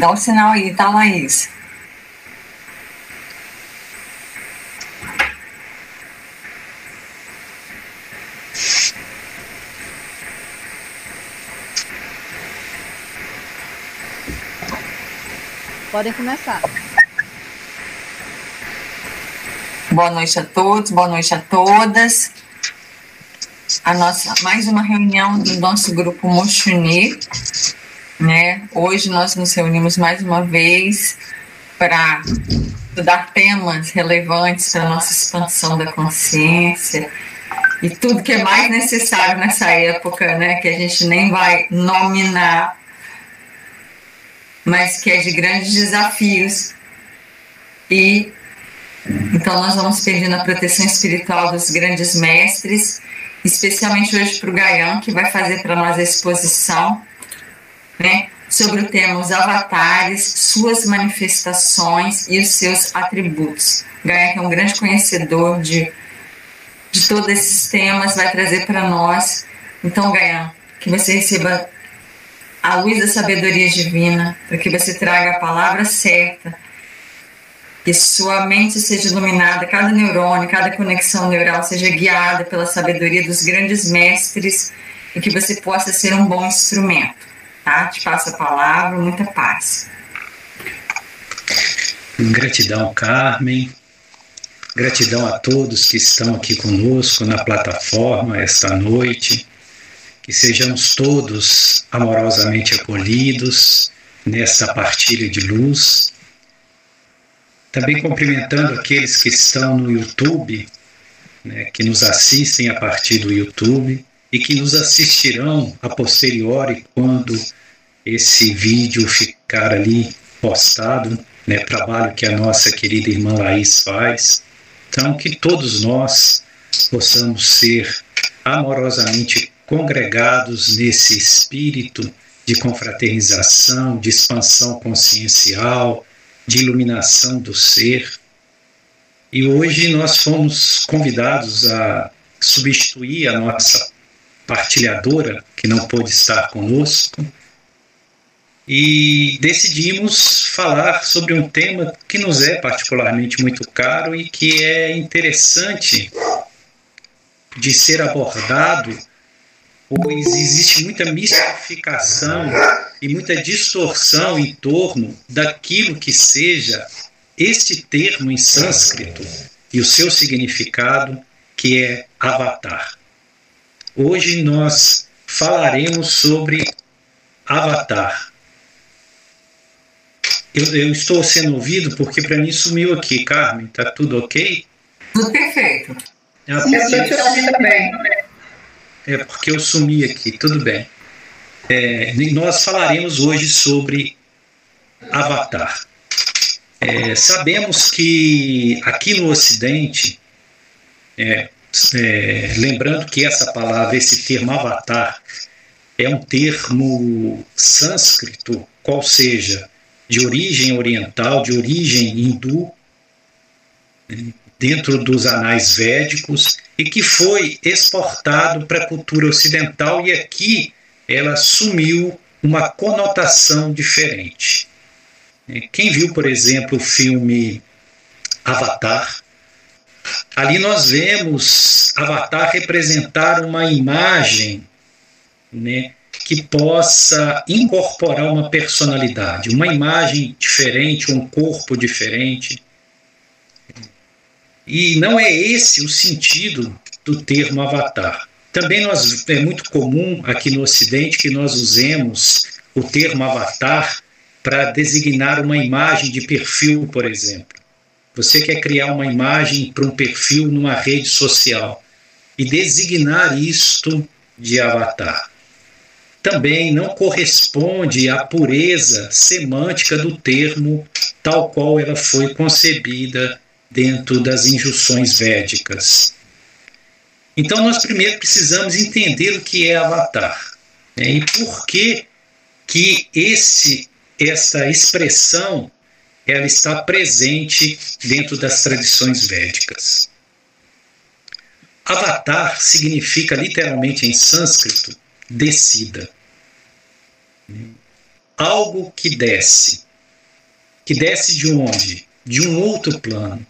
Dá o um sinal aí, tá, Laís? Podem começar. Boa noite a todos, boa noite a todas. A nossa mais uma reunião do nosso grupo Mochuni, né? Hoje nós nos reunimos mais uma vez para estudar temas relevantes para a nossa expansão da consciência e tudo que é mais necessário nessa época, né? Que a gente nem vai nominar mas que é de grandes desafios. E então nós vamos pedindo a proteção espiritual dos grandes mestres, especialmente hoje para o Gaian, que vai fazer para nós a exposição, né, sobre o tema os avatares, suas manifestações e os seus atributos. Gaian, que é um grande conhecedor de, de todos esses temas, vai trazer para nós. Então, Gaian, que você receba a luz da sabedoria divina, para que você traga a palavra certa, que sua mente seja iluminada, cada neurônio, cada conexão neural seja guiada pela sabedoria dos grandes mestres e que você possa ser um bom instrumento. Tá? Te passo a palavra, muita paz. Gratidão, Carmen. Gratidão a todos que estão aqui conosco na plataforma esta noite que sejamos todos amorosamente acolhidos nessa partilha de luz. Também cumprimentando aqueles que estão no YouTube, né, que nos assistem a partir do YouTube e que nos assistirão a posteriori quando esse vídeo ficar ali postado, né, trabalho que a nossa querida irmã Laís faz. Então, que todos nós possamos ser amorosamente congregados nesse espírito de confraternização, de expansão consciencial, de iluminação do ser. E hoje nós fomos convidados a substituir a nossa partilhadora, que não pôde estar conosco, e decidimos falar sobre um tema que nos é particularmente muito caro e que é interessante de ser abordado pois existe muita mistificação e muita distorção em torno daquilo que seja este termo em sânscrito e o seu significado, que é avatar. Hoje nós falaremos sobre avatar. Eu, eu estou sendo ouvido porque para mim sumiu aqui, Carmen. Tá tudo ok? Tudo perfeito. Ah, eu estou te ouvindo também. É porque eu sumi aqui, tudo bem. É, nós falaremos hoje sobre Avatar. É, sabemos que aqui no Ocidente, é, é, lembrando que essa palavra, esse termo Avatar, é um termo sânscrito, qual seja, de origem oriental, de origem hindu, né, dentro dos anais védicos e que foi exportado para a cultura ocidental e aqui ela assumiu uma conotação diferente. Quem viu, por exemplo, o filme Avatar, ali nós vemos Avatar representar uma imagem né, que possa incorporar uma personalidade, uma imagem diferente, um corpo diferente. E não é esse o sentido do termo avatar. Também nós, é muito comum aqui no Ocidente que nós usemos o termo avatar para designar uma imagem de perfil, por exemplo. Você quer criar uma imagem para um perfil numa rede social e designar isto de avatar. Também não corresponde à pureza semântica do termo tal qual ela foi concebida dentro das injunções védicas. Então, nós primeiro precisamos entender o que é avatar né, e por que, que esse, essa expressão ela está presente dentro das tradições védicas. avatar significa literalmente em sânscrito descida. Algo que desce. Que desce de onde? De um outro plano,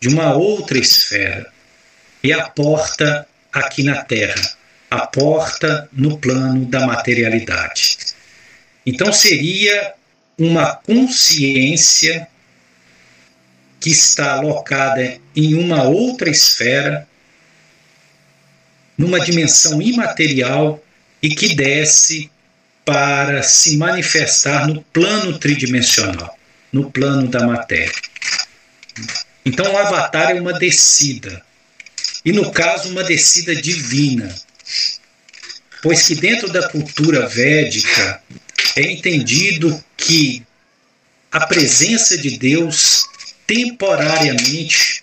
de uma outra esfera. E a porta aqui na Terra, a porta no plano da materialidade. Então seria uma consciência que está alocada em uma outra esfera, numa dimensão imaterial e que desce para se manifestar no plano tridimensional, no plano da matéria. Então, o avatar é uma descida, e no caso, uma descida divina, pois que dentro da cultura védica é entendido que a presença de Deus temporariamente,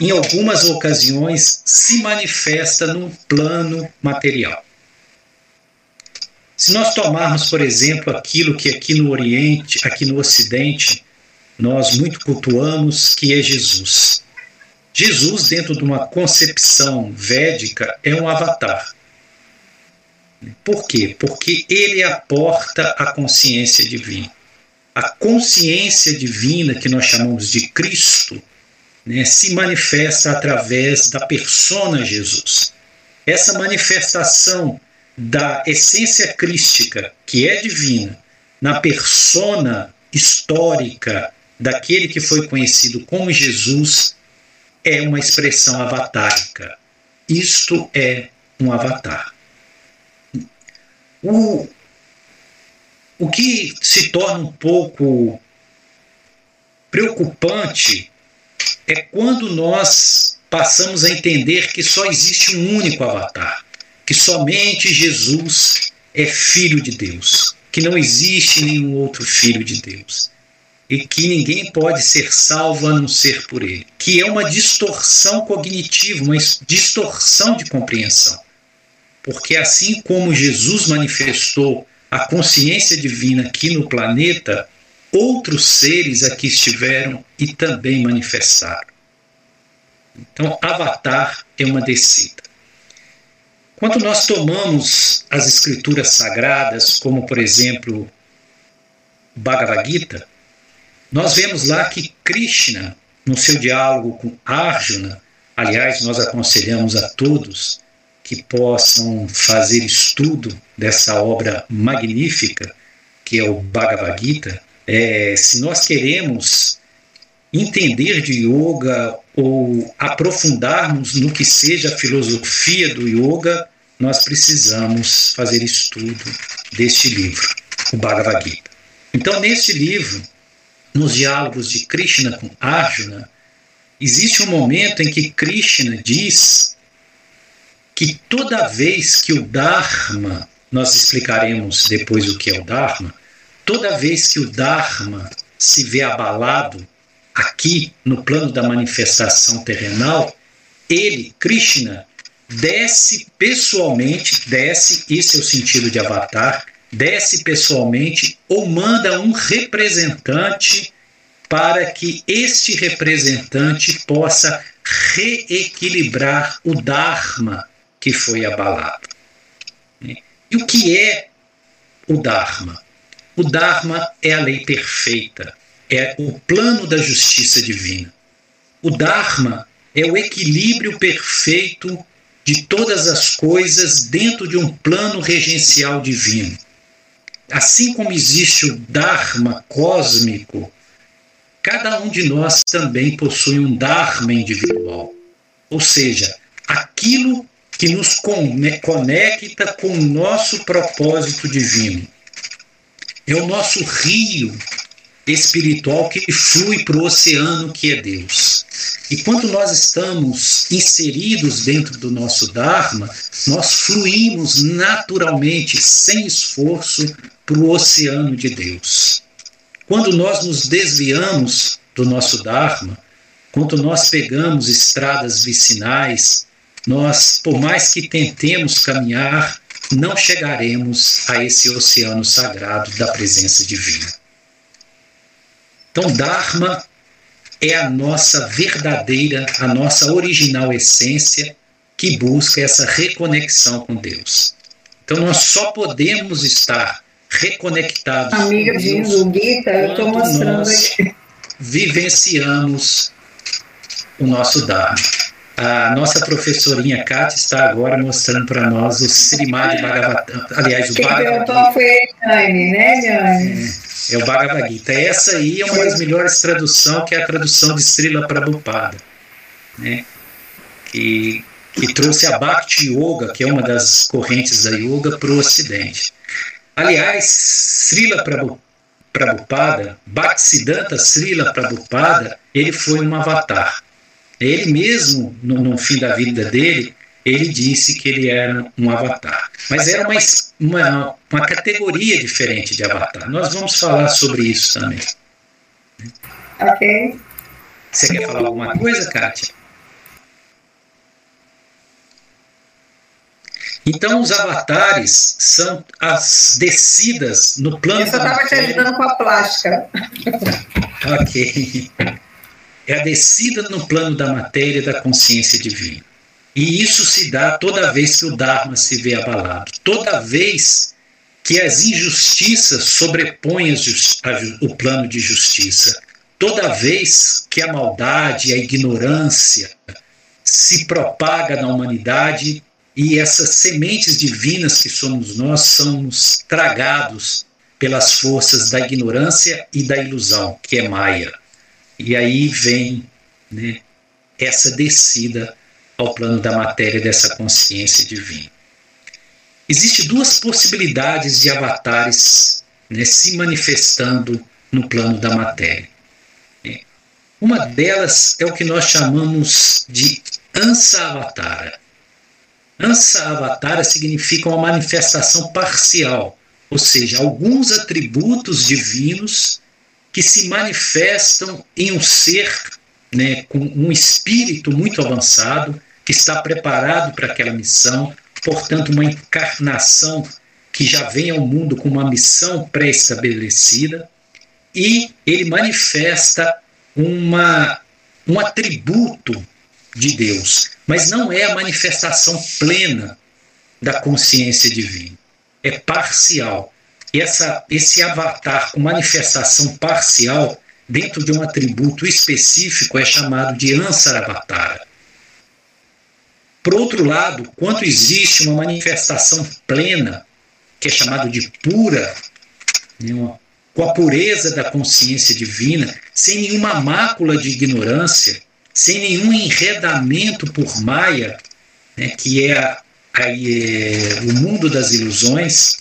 em algumas ocasiões, se manifesta num plano material. Se nós tomarmos, por exemplo, aquilo que aqui no Oriente, aqui no Ocidente, nós muito cultuamos, que é Jesus. Jesus, dentro de uma concepção védica, é um avatar. Por quê? Porque ele aporta a consciência divina a consciência divina que nós chamamos de Cristo né, se manifesta através da persona Jesus. Essa manifestação da essência crística, que é divina, na persona histórica daquele que foi conhecido como Jesus, é uma expressão avatárica. Isto é um avatar. O, o que se torna um pouco preocupante é quando nós passamos a entender que só existe um único avatar, que somente Jesus é filho de Deus, que não existe nenhum outro filho de Deus e que ninguém pode ser salvo a não ser por ele, que é uma distorção cognitiva, uma distorção de compreensão. Porque assim como Jesus manifestou a consciência divina aqui no planeta, outros seres aqui estiveram e também manifestaram. Então, Avatar é uma descida. Quando nós tomamos as escrituras sagradas, como por exemplo Bhagavad Gita, nós vemos lá que Krishna, no seu diálogo com Arjuna, aliás, nós aconselhamos a todos que possam fazer estudo dessa obra magnífica que é o Bhagavad Gita, é, se nós queremos entender de yoga ou aprofundarmos no que seja a filosofia do yoga, nós precisamos fazer estudo deste livro, o Bhagavad Gita. Então, neste livro, nos diálogos de Krishna com Arjuna, existe um momento em que Krishna diz que toda vez que o Dharma, nós explicaremos depois o que é o Dharma, toda vez que o Dharma se vê abalado aqui no plano da manifestação terrenal, ele, Krishna, desce pessoalmente, desce, esse é o sentido de avatar, desce pessoalmente ou manda um representante para que este representante possa reequilibrar o Dharma que foi abalado. E o que é o Dharma? O Dharma é a lei perfeita, é o plano da justiça divina. O Dharma é o equilíbrio perfeito de todas as coisas dentro de um plano regencial divino. Assim como existe o Dharma cósmico, cada um de nós também possui um Dharma individual. Ou seja, aquilo que nos conecta com o nosso propósito divino. É o nosso rio espiritual que flui para o oceano que é Deus. E quando nós estamos inseridos dentro do nosso Dharma, nós fluímos naturalmente, sem esforço, para o oceano de Deus. Quando nós nos desviamos do nosso Dharma, quando nós pegamos estradas vicinais, nós, por mais que tentemos caminhar, não chegaremos a esse oceano sagrado da presença divina. Então, Dharma é a nossa verdadeira, a nossa original essência que busca essa reconexão com Deus. Então nós só podemos estar reconectados. Amiga diz o Gita, eu estou mostrando aqui. Vivenciamos o nosso Dharma. A nossa professorinha Kátia está agora mostrando para nós o Srimad Bhagavatam. Aliás, o Quem perguntou foi a Jane, né, Jane? É, é, o Bhagavad Gita. Essa aí é uma das melhores traduções, que é a tradução de Srila Prabhupada. Né? Que, que trouxe a Bhakti Yoga, que é uma das correntes da Yoga, para o Ocidente. Aliás, Srila Prabhupada, Bhaktisiddhanta Srila Prabhupada, ele foi um avatar. Ele mesmo, no, no, fim da vida dele, ele disse que ele era um avatar. Mas era uma, uma, uma categoria diferente de avatar. Nós vamos falar sobre isso também. Ok. Você quer falar alguma coisa, Kátia? Então, os avatares são as descidas no plano. Eu só estava te ajudando com a plástica. ok é a descida no plano da matéria da consciência divina. E isso se dá toda vez que o Dharma se vê abalado, toda vez que as injustiças sobrepõem o plano de justiça, toda vez que a maldade, e a ignorância se propaga na humanidade e essas sementes divinas que somos nós somos tragados pelas forças da ignorância e da ilusão, que é Maia. E aí vem né, essa descida ao plano da matéria dessa consciência divina. Existem duas possibilidades de avatares né, se manifestando no plano da matéria. Uma delas é o que nós chamamos de Ansa Avatara. Ansa Avatara significa uma manifestação parcial, ou seja, alguns atributos divinos que se manifestam em um ser né, com um espírito muito avançado, que está preparado para aquela missão, portanto, uma encarnação que já vem ao mundo com uma missão pré-estabelecida, e ele manifesta uma, um atributo de Deus, mas não é a manifestação plena da consciência divina, é parcial essa, esse avatar com manifestação parcial dentro de um atributo específico é chamado de Ansaravatara. Por outro lado, quando existe uma manifestação plena, que é chamado de pura, né, com a pureza da consciência divina, sem nenhuma mácula de ignorância, sem nenhum enredamento por Maia, né, que é, a, a, é o mundo das ilusões,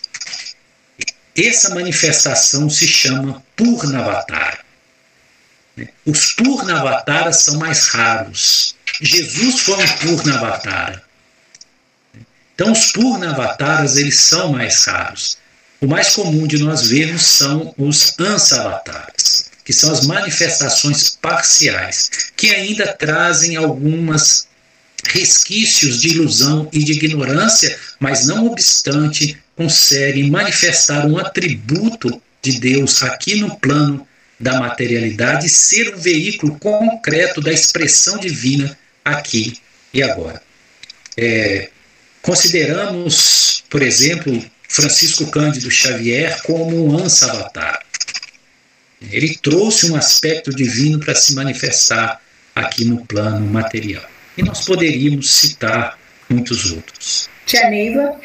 essa manifestação se chama Purnavatara. Os Purnavataras são mais raros. Jesus foi um Purnavatara. Então, os Purnavataras eles são mais raros. O mais comum de nós vermos são os Ansavataras, que são as manifestações parciais, que ainda trazem algumas resquícios de ilusão e de ignorância, mas não obstante conseguem manifestar um atributo de Deus aqui no plano da materialidade ser um veículo concreto da expressão divina aqui e agora. É, consideramos, por exemplo, Francisco Cândido Xavier como um ansa-avatar. Ele trouxe um aspecto divino para se manifestar aqui no plano material. E nós poderíamos citar muitos outros. Tia Neiva.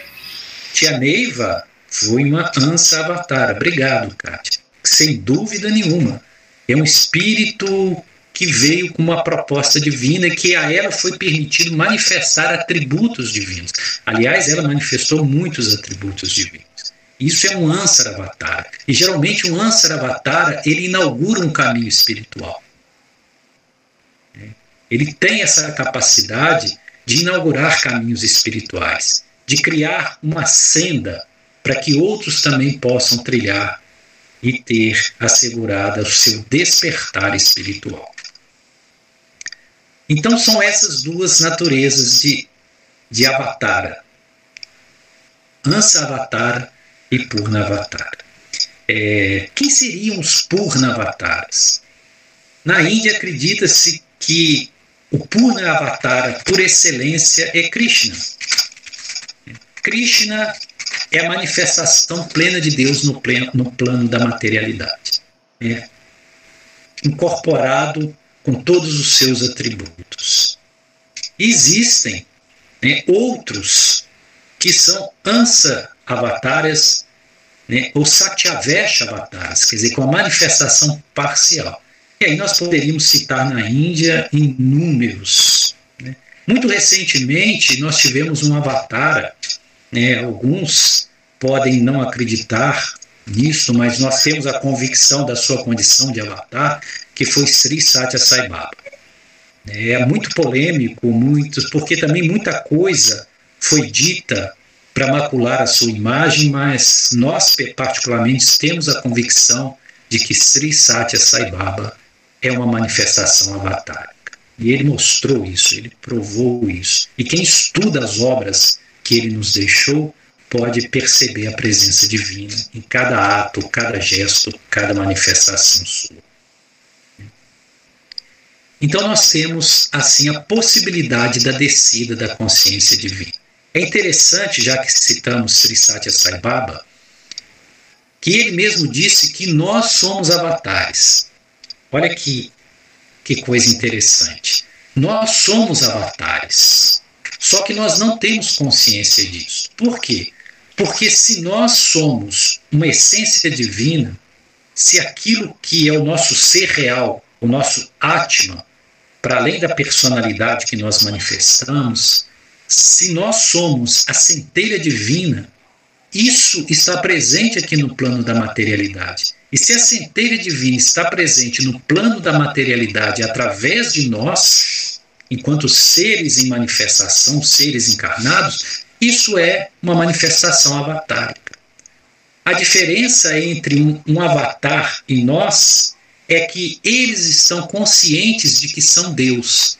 Tia Neiva foi uma ansa avatar. Obrigado, Kátia. Sem dúvida nenhuma. É um espírito que veio com uma proposta divina e que a ela foi permitido manifestar atributos divinos. Aliás, ela manifestou muitos atributos divinos. Isso é um Ansar Avatar. E geralmente um Ansar Avatar, ele inaugura um caminho espiritual. Ele tem essa capacidade de inaugurar caminhos espirituais de criar uma senda para que outros também possam trilhar e ter assegurada o seu despertar espiritual. Então são essas duas naturezas de, de Avatara. Ansa Avatara e Purna Avatara. É, quem seriam os Purna Avataras? Na Índia acredita-se que o Purna Avatara, por excelência, é Krishna. Krishna é a manifestação plena de Deus no, pleno, no plano da materialidade. É incorporado com todos os seus atributos. Existem né, outros que são Ansa avataras né, ou Satyavesha avataras, quer dizer, com a manifestação parcial. E aí nós poderíamos citar na Índia inúmeros. Né? Muito recentemente nós tivemos um avatar, né, alguns podem não acreditar nisso, mas nós temos a convicção da sua condição de avatar, que foi Sri Satya Sai Baba. É muito polêmico, muito, porque também muita coisa foi dita para macular a sua imagem, mas nós, particularmente, temos a convicção de que Sri Satya Sai Baba é uma manifestação avatárica. E ele mostrou isso, ele provou isso. E quem estuda as obras que ele nos deixou pode perceber a presença divina em cada ato, cada gesto, cada manifestação sua. Então nós temos assim a possibilidade da descida da consciência divina. É interessante, já que citamos Sri Satya Sai Baba, que ele mesmo disse que nós somos avatares. Olha que, que coisa interessante. Nós somos avatares. Só que nós não temos consciência disso. Por quê? Porque se nós somos uma essência divina, se aquilo que é o nosso ser real, o nosso Atma, para além da personalidade que nós manifestamos, se nós somos a centelha divina, isso está presente aqui no plano da materialidade. E se a centelha divina está presente no plano da materialidade através de nós, enquanto seres em manifestação, seres encarnados, isso é uma manifestação avatárica. A diferença entre um, um avatar e nós é que eles estão conscientes de que são Deus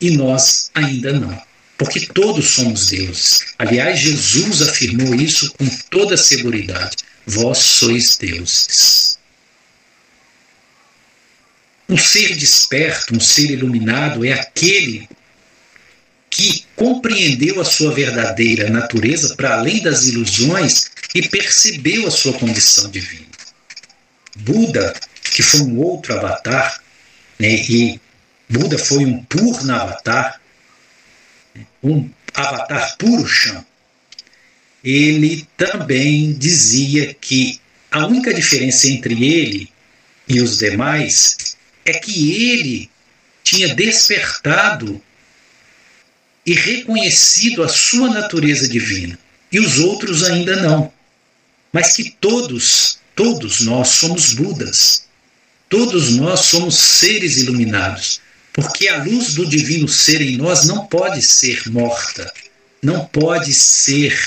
e nós ainda não. Porque todos somos deuses. Aliás, Jesus afirmou isso com toda segurança: vós sois deuses. Um ser desperto, um ser iluminado é aquele que compreendeu a sua verdadeira natureza para além das ilusões e percebeu a sua condição divina. Buda que foi um outro avatar, né, e Buda foi um Purna avatar, um avatar Purusha, ele também dizia que a única diferença entre ele e os demais é que ele tinha despertado e reconhecido a sua natureza divina, e os outros ainda não. Mas que todos, todos nós somos Budas. Todos nós somos seres iluminados, porque a luz do divino ser em nós não pode ser morta, não pode ser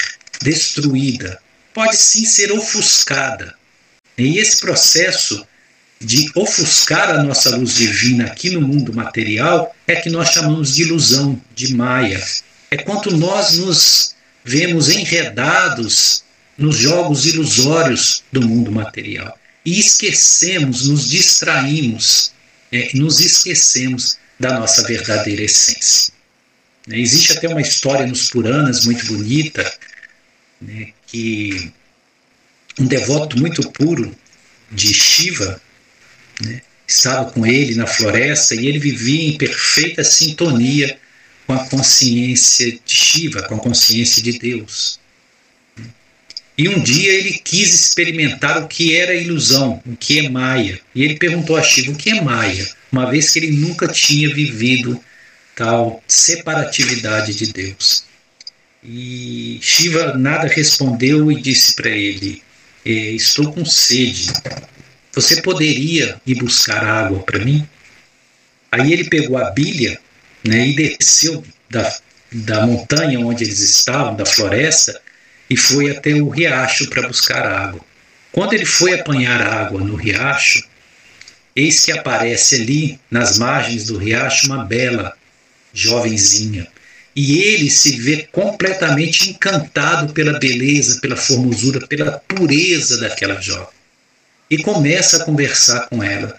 destruída, pode sim ser ofuscada. E esse processo de ofuscar a nossa luz divina aqui no mundo material é que nós chamamos de ilusão, de maia. É quando nós nos vemos enredados nos jogos ilusórios do mundo material e esquecemos, nos distraímos, é, nos esquecemos da nossa verdadeira essência. Né? Existe até uma história nos Puranas muito bonita, né, que um devoto muito puro de Shiva né, estava com ele na floresta e ele vivia em perfeita sintonia com a consciência de Shiva, com a consciência de Deus. E um dia ele quis experimentar o que era ilusão, o que é Maia. E ele perguntou a Shiva o que é Maia, uma vez que ele nunca tinha vivido tal separatividade de Deus. E Shiva nada respondeu e disse para ele: é, Estou com sede. Você poderia ir buscar água para mim? Aí ele pegou a bilha né, e desceu da, da montanha onde eles estavam, da floresta, e foi até o riacho para buscar água. Quando ele foi apanhar água no riacho, eis que aparece ali, nas margens do riacho, uma bela jovenzinha. E ele se vê completamente encantado pela beleza, pela formosura, pela pureza daquela jovem. E começa a conversar com ela.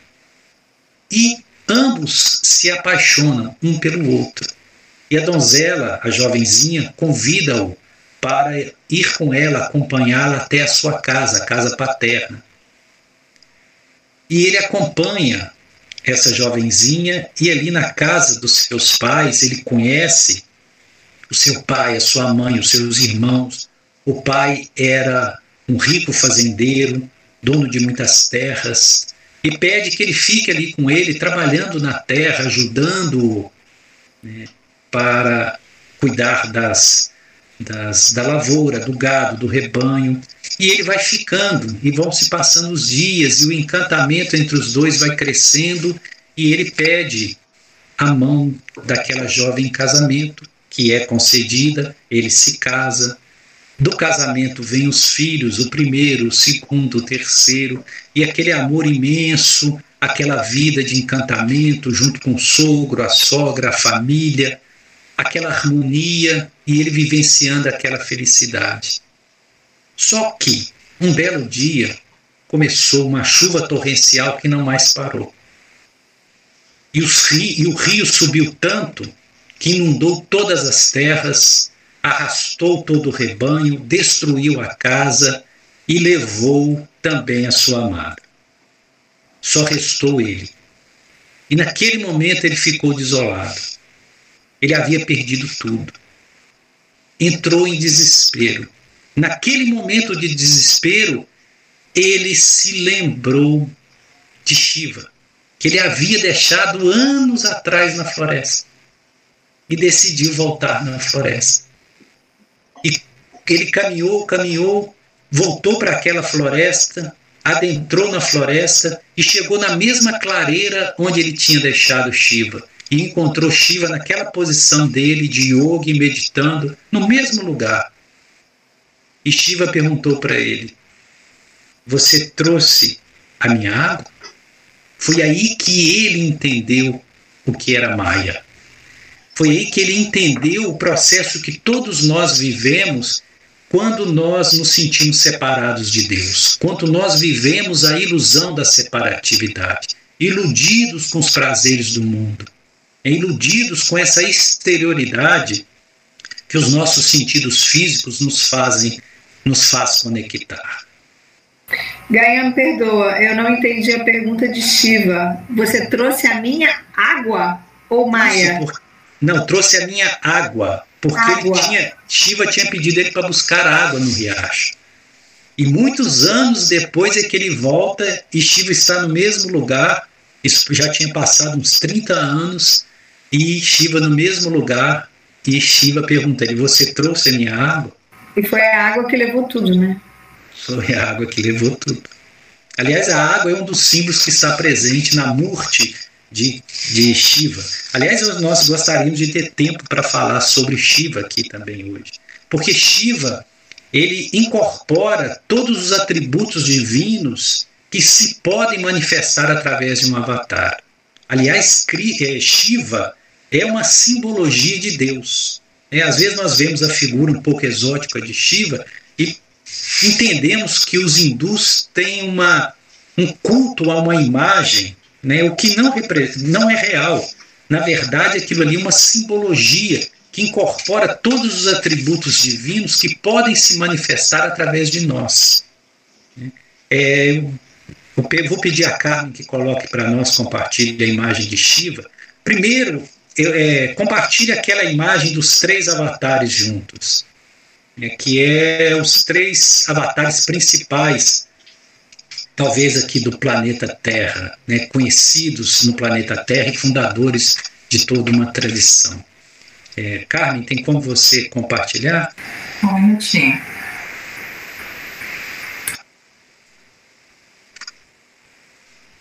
E ambos se apaixonam um pelo outro. E a donzela, a jovenzinha, convida-o para ir com ela, acompanhá-la até a sua casa, a casa paterna. E ele acompanha essa jovenzinha e ali na casa dos seus pais ele conhece o seu pai, a sua mãe, os seus irmãos. O pai era um rico fazendeiro, dono de muitas terras, e pede que ele fique ali com ele, trabalhando na terra, ajudando-o né, para cuidar das, das, da lavoura, do gado, do rebanho. E ele vai ficando, e vão se passando os dias, e o encantamento entre os dois vai crescendo, e ele pede a mão daquela jovem em casamento, que é concedida, ele se casa, do casamento vem os filhos, o primeiro, o segundo, o terceiro, e aquele amor imenso, aquela vida de encantamento junto com o sogro, a sogra, a família, aquela harmonia e ele vivenciando aquela felicidade. Só que, um belo dia, começou uma chuva torrencial que não mais parou. E, rio, e o rio subiu tanto que inundou todas as terras, arrastou todo o rebanho, destruiu a casa e levou também a sua amada. Só restou ele. E naquele momento ele ficou desolado. Ele havia perdido tudo. Entrou em desespero. Naquele momento de desespero, ele se lembrou de Shiva, que ele havia deixado anos atrás na floresta, e decidiu voltar na floresta. E ele caminhou, caminhou, voltou para aquela floresta, adentrou na floresta e chegou na mesma clareira onde ele tinha deixado Shiva. Encontrou Shiva naquela posição dele de yoga e meditando, no mesmo lugar. E Shiva perguntou para ele: Você trouxe a minha água? Foi aí que ele entendeu o que era Maya. Foi aí que ele entendeu o processo que todos nós vivemos quando nós nos sentimos separados de Deus, quando nós vivemos a ilusão da separatividade, iludidos com os prazeres do mundo, iludidos com essa exterioridade que os nossos sentidos físicos nos fazem, nos faz conectar. Gaia, me perdoa, eu não entendi a pergunta de Shiva. Você trouxe a minha água ou Maia? Nossa, não, trouxe a minha água, porque água. tinha, Shiva tinha pedido ele para buscar água no riacho. E muitos anos depois é que ele volta e Shiva está no mesmo lugar. Isso já tinha passado uns 30 anos e Shiva no mesmo lugar. E Shiva pergunta ele: Você trouxe a minha água? E foi a água que levou tudo, né? Foi a água que levou tudo. Aliás, a água é um dos símbolos que está presente na Murti de, de Shiva. Aliás, nós gostaríamos de ter tempo para falar sobre Shiva aqui também hoje. Porque Shiva, ele incorpora todos os atributos divinos que se podem manifestar através de um avatar. Aliás, é, Shiva é uma simbologia de Deus. É, às vezes nós vemos a figura um pouco exótica de Shiva e entendemos que os hindus têm uma, um culto a uma imagem né, o que não, não é real. Na verdade, aquilo ali é uma simbologia que incorpora todos os atributos divinos que podem se manifestar através de nós. É, vou pedir a Carmen que coloque para nós, compartilhe a imagem de Shiva. Primeiro, é, compartilhe aquela imagem dos três avatares juntos, né, que é os três avatares principais talvez aqui do planeta Terra, né, conhecidos no planeta Terra e fundadores de toda uma tradição. É, Carmen, tem como você compartilhar? Um minutinho.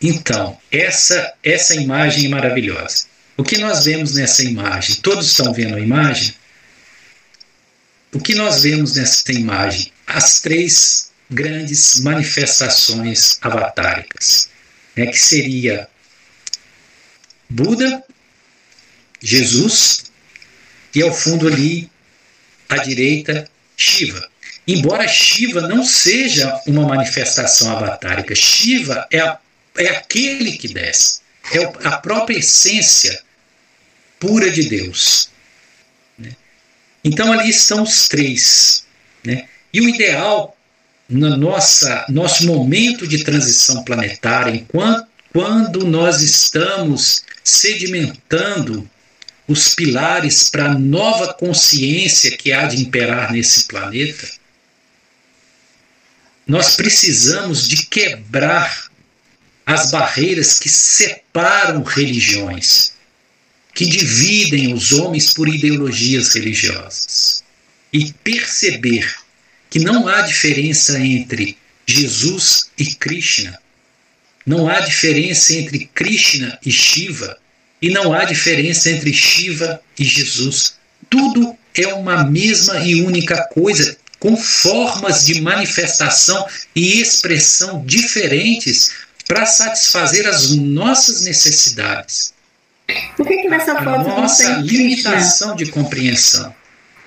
Então, essa, essa imagem é maravilhosa. O que nós vemos nessa imagem? Todos estão vendo a imagem? O que nós vemos nessa imagem? As três grandes manifestações avatáricas, né, que seria Buda, Jesus e ao fundo ali à direita Shiva. Embora Shiva não seja uma manifestação avatárica, Shiva é, a, é aquele que desce, é a própria essência pura de Deus. Né? Então ali estão os três. Né? E o ideal no nossa, nosso momento de transição planetária, enquanto quando nós estamos sedimentando os pilares para a nova consciência que há de imperar nesse planeta, nós precisamos de quebrar as barreiras que separam religiões, que dividem os homens por ideologias religiosas, e perceber que não há diferença entre Jesus e Krishna, não há diferença entre Krishna e Shiva, e não há diferença entre Shiva e Jesus. Tudo é uma mesma e única coisa, com formas de manifestação e expressão diferentes para satisfazer as nossas necessidades. Por que, que nessa foto a nossa limitação de compreensão?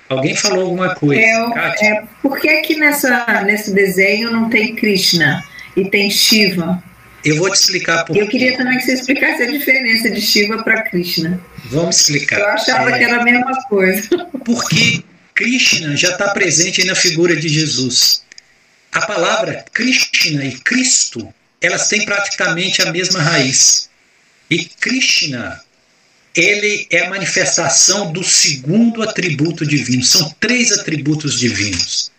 Alguém falou alguma coisa? É, é, por que, que nessa, nesse desenho não tem Krishna e tem Shiva? Eu vou te explicar por Eu queria também que você explicasse a diferença de Shiva para Krishna. Vamos explicar. Eu achava é... que era a mesma coisa. Porque Krishna já está presente na figura de Jesus. A palavra Krishna e Cristo, elas têm praticamente a mesma raiz. E Krishna, ele é a manifestação do segundo atributo divino. São três atributos divinos,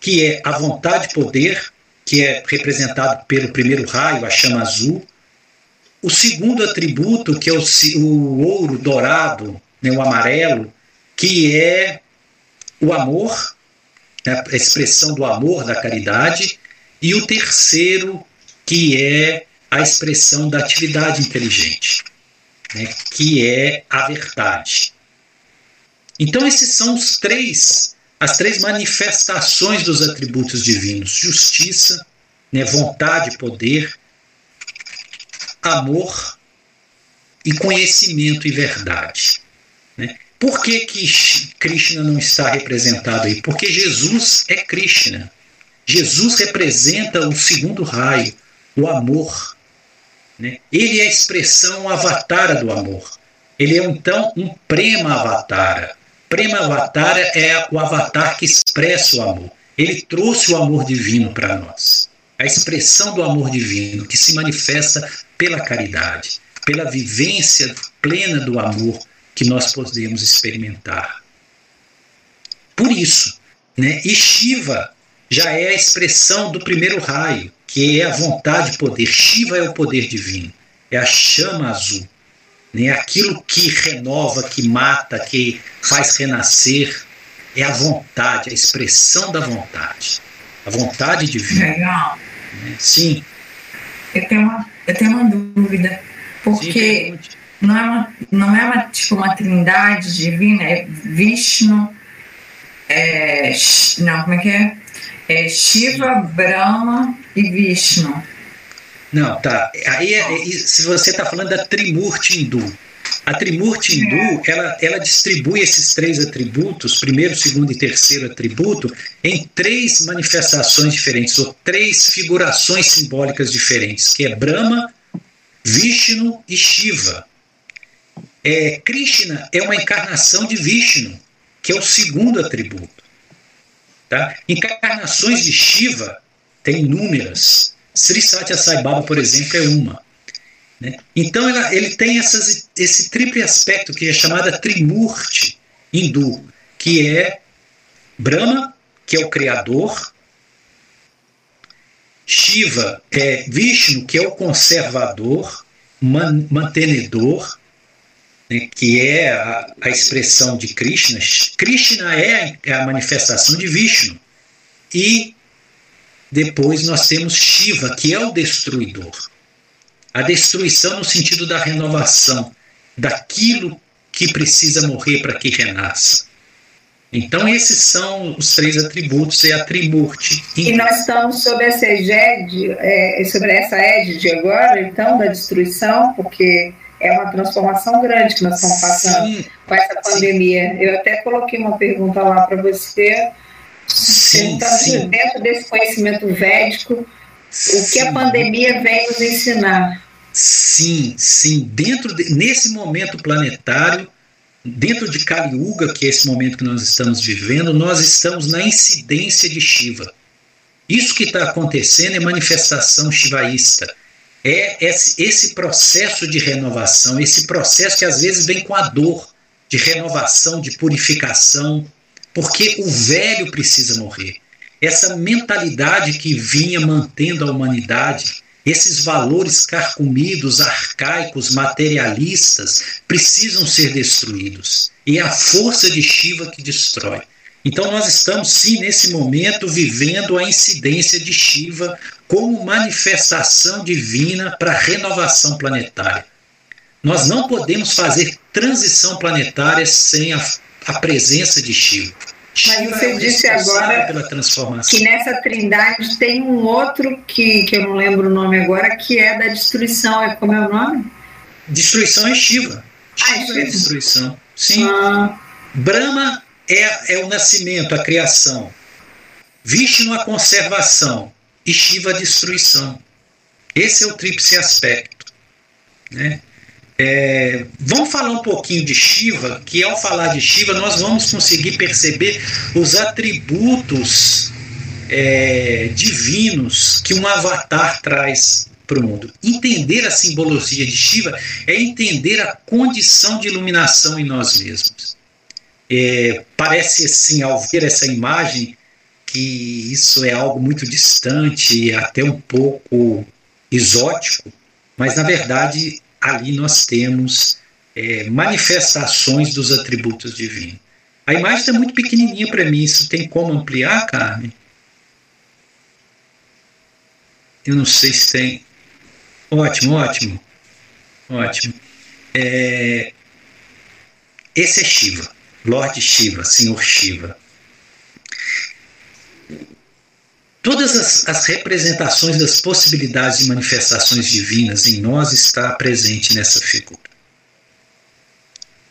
que é a vontade poder, que é representado pelo primeiro raio, a chama azul. O segundo atributo, que é o, o ouro dourado, né, o amarelo, que é o amor, né, a expressão do amor, da caridade. E o terceiro, que é a expressão da atividade inteligente, né, que é a verdade. Então, esses são os três as três manifestações dos atributos divinos: justiça, né, vontade, poder, amor e conhecimento e verdade. Né? Por que, que Krishna não está representado aí? Porque Jesus é Krishna. Jesus representa o segundo raio, o amor. Né? Ele é a expressão avatara do amor. Ele é então um prema avatara. Prema Avatara é o avatar que expressa o amor. Ele trouxe o amor divino para nós. A expressão do amor divino que se manifesta pela caridade, pela vivência plena do amor que nós podemos experimentar. Por isso, né, e Shiva já é a expressão do primeiro raio, que é a vontade e poder. Shiva é o poder divino, é a chama azul né? aquilo que renova, que mata, que faz renascer, é a vontade, a expressão da vontade, a vontade divina. Legal. Né? Sim. Eu tenho uma, eu tenho uma dúvida, porque Sim, não é uma, não é uma, tipo uma trindade divina, é Vishnu, é, não, como é que é? É Shiva, Brahma e Vishnu. Não, tá. Aí, é, se você está falando da Trimurti Hindu, a Trimurti Hindu, ela, ela distribui esses três atributos, primeiro, segundo e terceiro atributo, em três manifestações diferentes, ou três figurações simbólicas diferentes, que é Brahma, Vishnu e Shiva. É, Krishna é uma encarnação de Vishnu, que é o segundo atributo. Tá? Encarnações de Shiva tem inúmeras. Sri Satya Sai Baba, por exemplo, é uma. Né? Então ela, ele tem essas, esse triplo aspecto que é chamada Trimurti hindu, que é Brahma, que é o criador, Shiva é Vishnu, que é o conservador, man, mantenedor, né, que é a, a, expressão de Krishna. Krishna é a, é a manifestação de Vishnu. E depois nós temos Shiva, que é o destruidor. A destruição no sentido da renovação, daquilo que precisa morrer para que renasça. Então, esses são os três atributos, é a Trimurti. E nós estamos sobre essa égide, é, sobre essa égide agora, então, da destruição, porque é uma transformação grande que nós estamos passando sim, com essa pandemia. Sim. Eu até coloquei uma pergunta lá para você Sim, então, sim. dentro desse conhecimento védico, sim. o que a pandemia vem nos ensinar? sim, sim, dentro de, nesse momento planetário, dentro de Kali Yuga, que é esse momento que nós estamos vivendo, nós estamos na incidência de Shiva. Isso que está acontecendo é manifestação shivaísta. É esse, esse processo de renovação, esse processo que às vezes vem com a dor de renovação, de purificação, porque o velho precisa morrer. Essa mentalidade que vinha mantendo a humanidade, esses valores carcomidos, arcaicos, materialistas, precisam ser destruídos. E é a força de Shiva que destrói. Então, nós estamos, sim, nesse momento, vivendo a incidência de Shiva como manifestação divina para a renovação planetária. Nós não podemos fazer transição planetária sem a, a presença de Shiva. Mas você é disse agora pela transformação. que nessa trindade tem um outro que, que eu não lembro o nome agora, que é da destruição. É como é o nome? Destruição é Shiva. Ah, é Shiva é, é destruição. Sim. Ah. Brahma é, é o nascimento, a criação. Vishnu a conservação e Shiva a destruição. Esse é o tríplice aspecto. Né? É, vamos falar um pouquinho de Shiva, que ao falar de Shiva nós vamos conseguir perceber os atributos é, divinos que um avatar traz para o mundo. Entender a simbologia de Shiva é entender a condição de iluminação em nós mesmos. É, parece assim, ao ver essa imagem, que isso é algo muito distante, até um pouco exótico, mas na verdade ali nós temos é, manifestações dos atributos divinos. A imagem está muito pequenininha para mim, isso tem como ampliar, Carmen? Eu não sei se tem. Ótimo, ótimo. Ótimo. É, esse é Shiva, Lorde Shiva, Senhor Shiva. Todas as, as, representações das possibilidades de manifestações divinas em nós está presente nessa figura.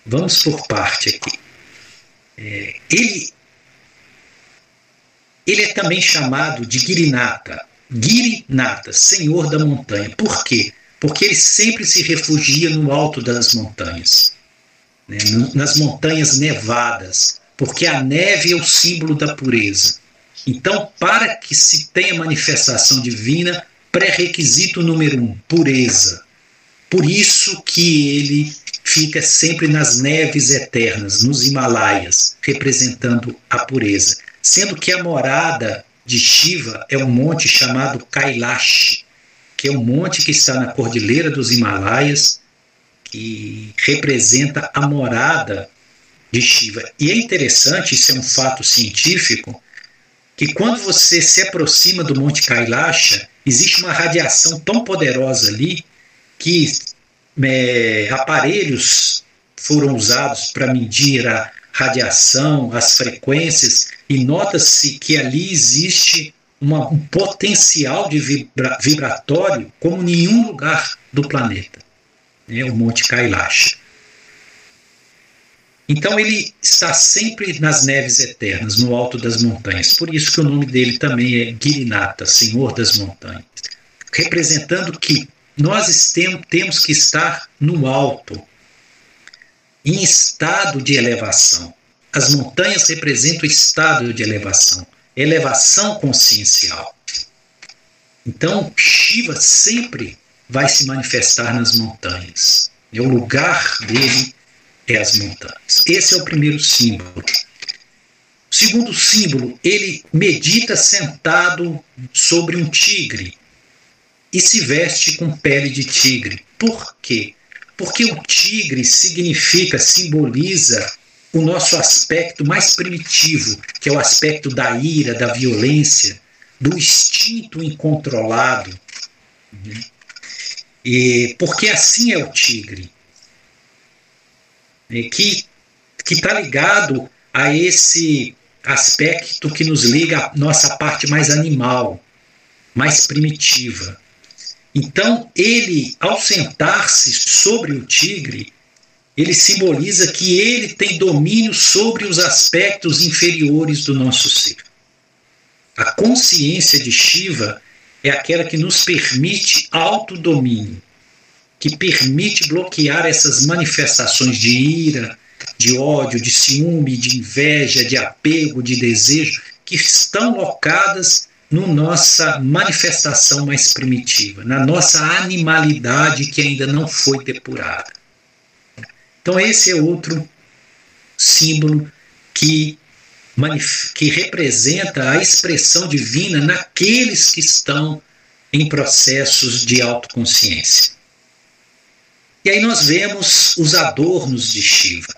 Vamos por parte aqui. É, ele, ele é também chamado de Girinata, Girinata, Senhor da Montanha. Por quê? Porque ele sempre se refugia no alto das montanhas, né, nas montanhas nevadas, porque a neve é o símbolo da pureza. Então, para que se tenha manifestação divina, pré-requisito número um, pureza. Por isso que ele fica sempre nas neves eternas, nos Himalaias, representando a pureza. Sendo que a morada de Shiva é um monte chamado Kailash, que é um monte que está na cordilheira dos Himalaias, que representa a morada de Shiva. E é interessante, isso é um fato científico, que quando você se aproxima do Monte Kailasha, existe uma radiação tão poderosa ali que é, aparelhos foram usados para medir a radiação, as frequências, e nota-se que ali existe uma, um potencial de vibra, vibratório como nenhum lugar do planeta. É o Monte Kailasha. Então ele está sempre nas neves eternas, no alto das montanhas. Por isso que o nome dele também é Girinata, Senhor das Montanhas. Representando que nós temos que estar no alto, em estado de elevação. As montanhas representam estado de elevação, elevação consciencial. Então, Shiva sempre vai se manifestar nas montanhas. É o lugar dele é as montanhas. Esse é o primeiro símbolo. O segundo símbolo, ele medita sentado sobre um tigre e se veste com pele de tigre. Por quê? Porque o tigre significa, simboliza o nosso aspecto mais primitivo, que é o aspecto da ira, da violência, do instinto incontrolado. E porque assim é o tigre que está ligado a esse aspecto que nos liga à nossa parte mais animal, mais primitiva. Então, ele, ao sentar-se sobre o tigre, ele simboliza que ele tem domínio sobre os aspectos inferiores do nosso ser. A consciência de Shiva é aquela que nos permite autodomínio. Que permite bloquear essas manifestações de ira, de ódio, de ciúme, de inveja, de apego, de desejo, que estão locadas na nossa manifestação mais primitiva, na nossa animalidade que ainda não foi depurada. Então, esse é outro símbolo que, que representa a expressão divina naqueles que estão em processos de autoconsciência. E aí nós vemos os adornos de Shiva.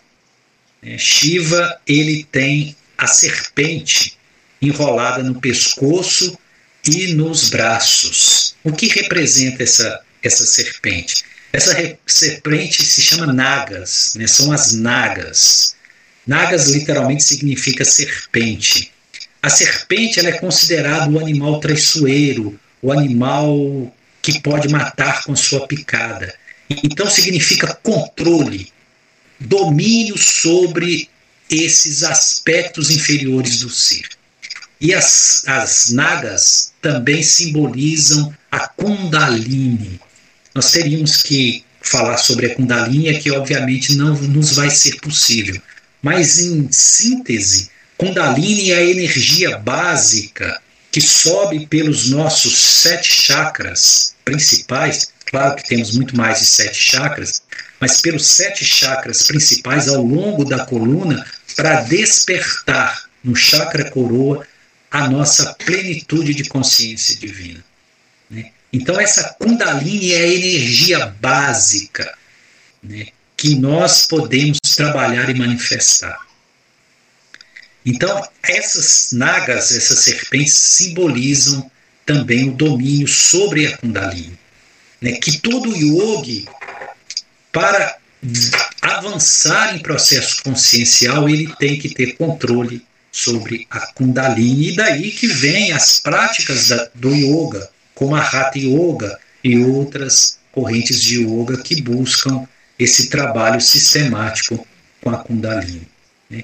É, Shiva ele tem a serpente enrolada no pescoço e nos braços. O que representa essa, essa serpente? Essa serpente se chama Nagas, né? são as Nagas. Nagas literalmente significa serpente. A serpente ela é considerada o animal traiçoeiro, o animal que pode matar com sua picada. Então significa controle, domínio sobre esses aspectos inferiores do ser. E as, as nagas também simbolizam a Kundalini. Nós teríamos que falar sobre a Kundalini, que obviamente não nos vai ser possível. Mas, em síntese, Kundalini é a energia básica que sobe pelos nossos sete chakras principais. Claro que temos muito mais de sete chakras, mas pelos sete chakras principais ao longo da coluna para despertar no chakra coroa a nossa plenitude de consciência divina. Né? Então, essa Kundalini é a energia básica né, que nós podemos trabalhar e manifestar. Então, essas nagas, essas serpentes, simbolizam também o domínio sobre a Kundalini. Né, que todo yogi para avançar em processo consciencial, ele tem que ter controle sobre a Kundalini. E daí que vem as práticas da, do yoga, como a Hatha Yoga e outras correntes de yoga que buscam esse trabalho sistemático com a Kundalini. Né?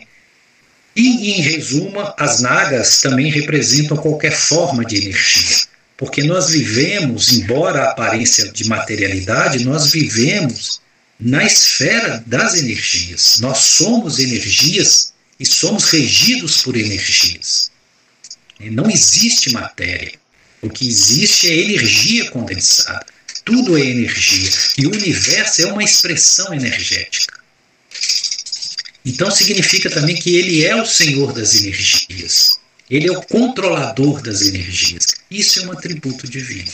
E, em resumo, as nagas também representam qualquer forma de energia, porque nós vivemos, embora a aparência de materialidade, nós vivemos na esfera das energias. Nós somos energias e somos regidos por energias. Não existe matéria. O que existe é energia condensada. Tudo é energia. E o universo é uma expressão energética. Então significa também que ele é o senhor das energias. Ele é o controlador das energias. Isso é um atributo divino.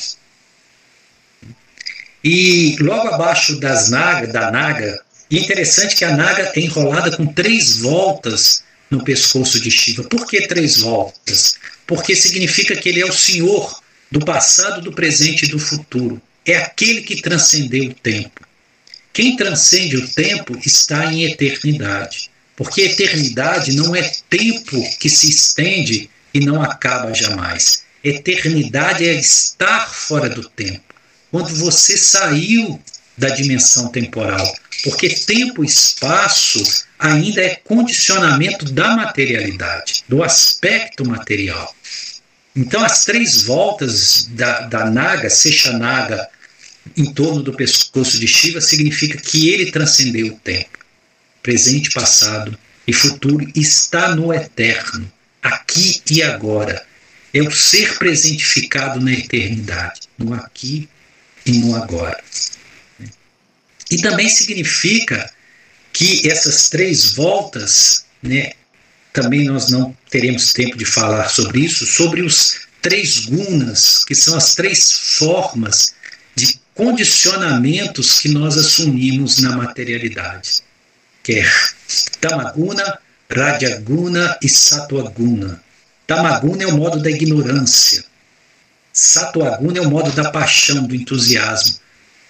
E logo abaixo das naga, da naga, é interessante que a naga é enrolada com três voltas no pescoço de Shiva. Por que três voltas? Porque significa que ele é o senhor do passado, do presente e do futuro. É aquele que transcendeu o tempo. Quem transcende o tempo está em eternidade. Porque eternidade não é tempo que se estende e não acaba jamais. Eternidade é estar fora do tempo quando você saiu da dimensão temporal, porque tempo e espaço ainda é condicionamento da materialidade, do aspecto material. Então, as três voltas da, da Naga, Naga, em torno do pescoço de Shiva, significa que ele transcendeu o tempo, presente, passado e futuro, está no eterno, aqui e agora. É o ser presentificado na eternidade, no aqui e no agora. E também significa que essas três voltas, né, também nós não teremos tempo de falar sobre isso, sobre os três gunas, que são as três formas de condicionamentos que nós assumimos na materialidade, que é Tamaguna, Rajaguna e Satwaguna. Tamaguna é o modo da ignorância, Satwaguna é o modo da paixão, do entusiasmo.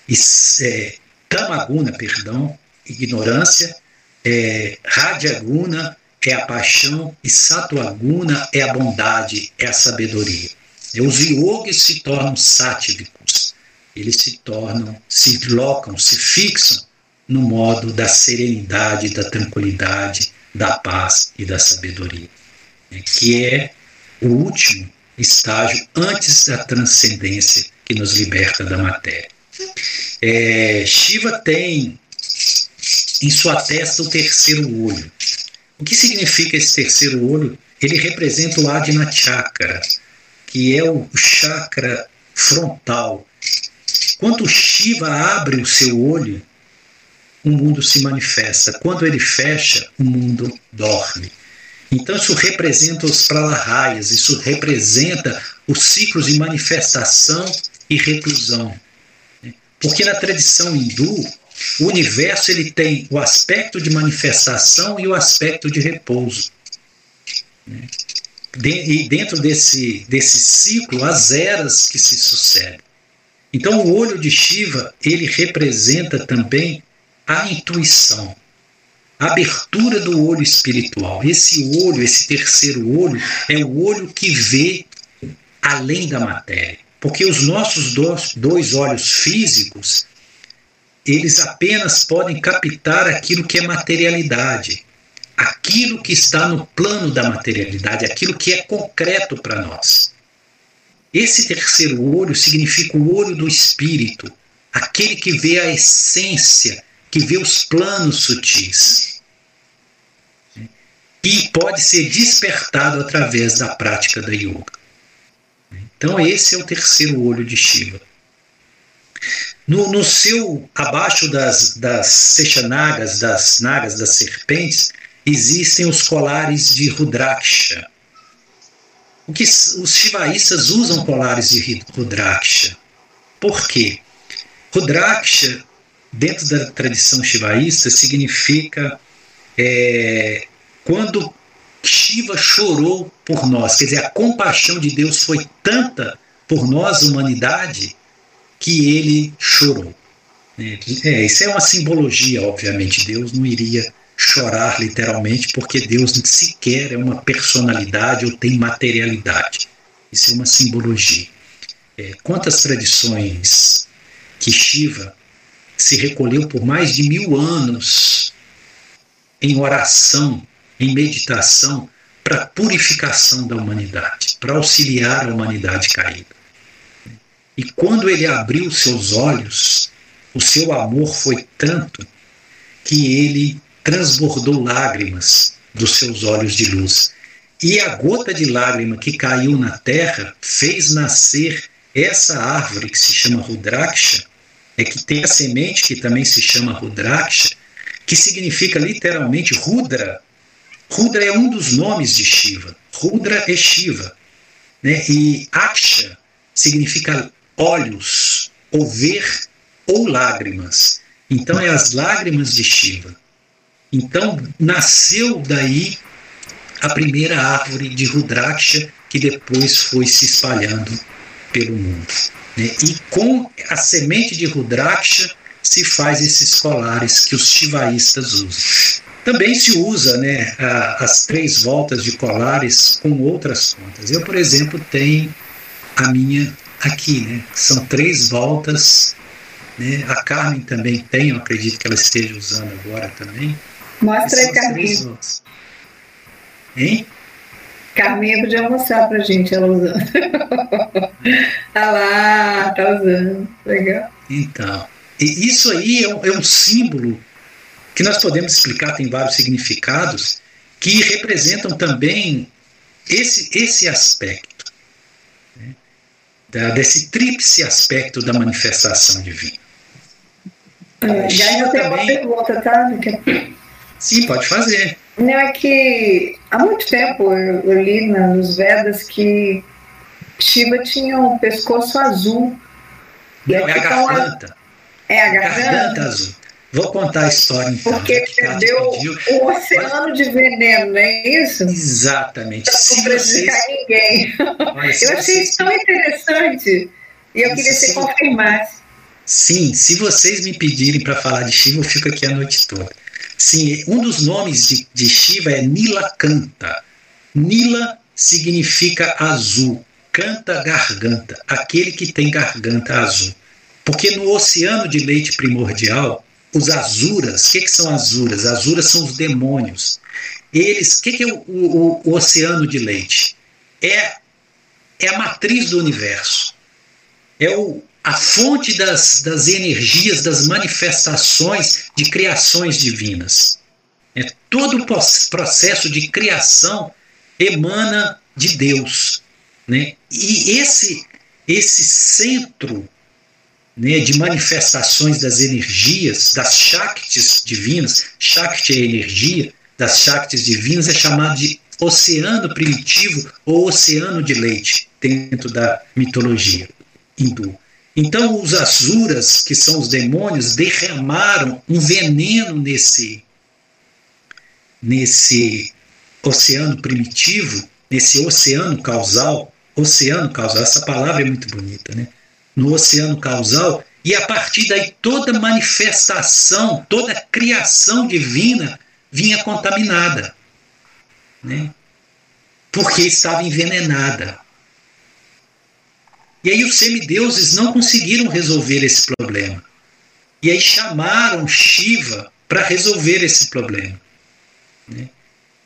E, é, tamaguna, perdão, ignorância. É, Radyaguna é a paixão e Satwaguna é a bondade, é a sabedoria. E os yogis se tornam sátívicos. Eles se tornam, se locam, se fixam no modo da serenidade, da tranquilidade, da paz e da sabedoria, né, que é o último estágio antes da transcendência que nos liberta da matéria. É, Shiva tem em sua testa o terceiro olho. O que significa esse terceiro olho? Ele representa o Adina Chakra, que é o chakra frontal. Quando Shiva abre o seu olho, o mundo se manifesta. Quando ele fecha, o mundo dorme. Então isso representa os pralarayas, isso representa os ciclos de manifestação e reclusão. Porque na tradição hindu, o universo ele tem o aspecto de manifestação e o aspecto de repouso. E dentro desse, desse ciclo, as eras que se sucedem. Então, o olho de Shiva, ele representa também a intuição, a abertura do olho espiritual. Esse olho, esse terceiro olho, é o olho que vê além da matéria. Porque os nossos dois olhos físicos, eles apenas podem captar aquilo que é materialidade, aquilo que está no plano da materialidade, aquilo que é concreto para nós. Esse terceiro olho significa o olho do espírito, aquele que vê a essência, que vê os planos sutis. E pode ser despertado através da prática da yoga. Então, esse é o terceiro olho de Shiva. No, no seu, abaixo das, das sechanagas, das nagas, das serpentes, existem os colares de Rudraksha. O que os shivaístas usam colares de Rudraksha. Por quê? Rudraksha, dentro da tradição shivaísta, significa é, quando Shiva chorou por nós, quer dizer, a compaixão de Deus foi tanta por nós, humanidade, que ele chorou. É, isso é uma simbologia, obviamente. Deus não iria chorar literalmente, porque Deus sequer é uma personalidade ou tem materialidade. Isso é uma simbologia. É, quantas tradições que Shiva se recolheu por mais de mil anos em oração, em meditação, para purificação da humanidade, para auxiliar a humanidade caída. E quando ele abriu seus olhos, o seu amor foi tanto que ele transbordou lágrimas dos seus olhos de luz. E a gota de lágrima que caiu na terra fez nascer essa árvore que se chama Rudraksha, é que tem a semente que também se chama Rudraksha, que significa literalmente Rudra. Rudra é um dos nomes de Shiva. Rudra é Shiva. Né? E Aksha significa olhos, ou ver, ou lágrimas. Então é as lágrimas de Shiva. Então nasceu daí a primeira árvore de Rudraksha que depois foi se espalhando pelo mundo. Né? E com a semente de Rudraksha se faz esses colares que os shivaístas usam. Também se usa né, a, as três voltas de colares com outras contas. Eu, por exemplo, tenho a minha aqui, né? São três voltas. Né? A Carmen também tem, eu acredito que ela esteja usando agora também. Mostra aí, Carmen. Hein? Carminha podia mostrar pra gente ela usando. ah lá, tá usando. Legal. Então, isso aí é um, é um símbolo que nós podemos explicar, tem vários significados, que representam também esse, esse aspecto da, desse tríplice aspecto da manifestação divina. É, já eu tenho uma pergunta, tá? Sim, pode fazer. Não, é que há muito tempo eu, eu li nos Vedas que Shiva tinha um pescoço azul. Não, é a garganta. É a garganta? garganta azul. Vou contar a história então. Porque perdeu o oceano de veneno, não é isso? Exatamente. Não prejudicar vocês... ninguém. Mas eu achei isso tão interessante. E eu queria que você confirmasse. Sim, se vocês me pedirem para falar de Shiva, eu fico aqui a noite toda. Sim, um dos nomes de, de Shiva é Nilakanta. Nila significa azul, canta garganta, aquele que tem garganta azul. Porque no oceano de leite primordial, os azuras, o que, que são azuras? Azuras são os demônios. Eles, o que, que é o, o, o, oceano de leite? É, é a matriz do universo. É o, a fonte das, das energias, das manifestações de criações divinas. É, todo o processo de criação emana de Deus. Né? E esse, esse centro né, de manifestações das energias, das Shaktis divinas, Shakti é energia, das Shaktis divinas é chamado de oceano primitivo ou oceano de leite, dentro da mitologia hindu. Então, os asuras, que são os demônios, derramaram um veneno nesse, nesse oceano primitivo, nesse oceano causal. Oceano causal, essa palavra é muito bonita, né? No oceano causal, e a partir daí toda manifestação, toda criação divina vinha contaminada, né? Porque estava envenenada. E aí os semideuses não conseguiram resolver esse problema. E aí chamaram Shiva para resolver esse problema. Né?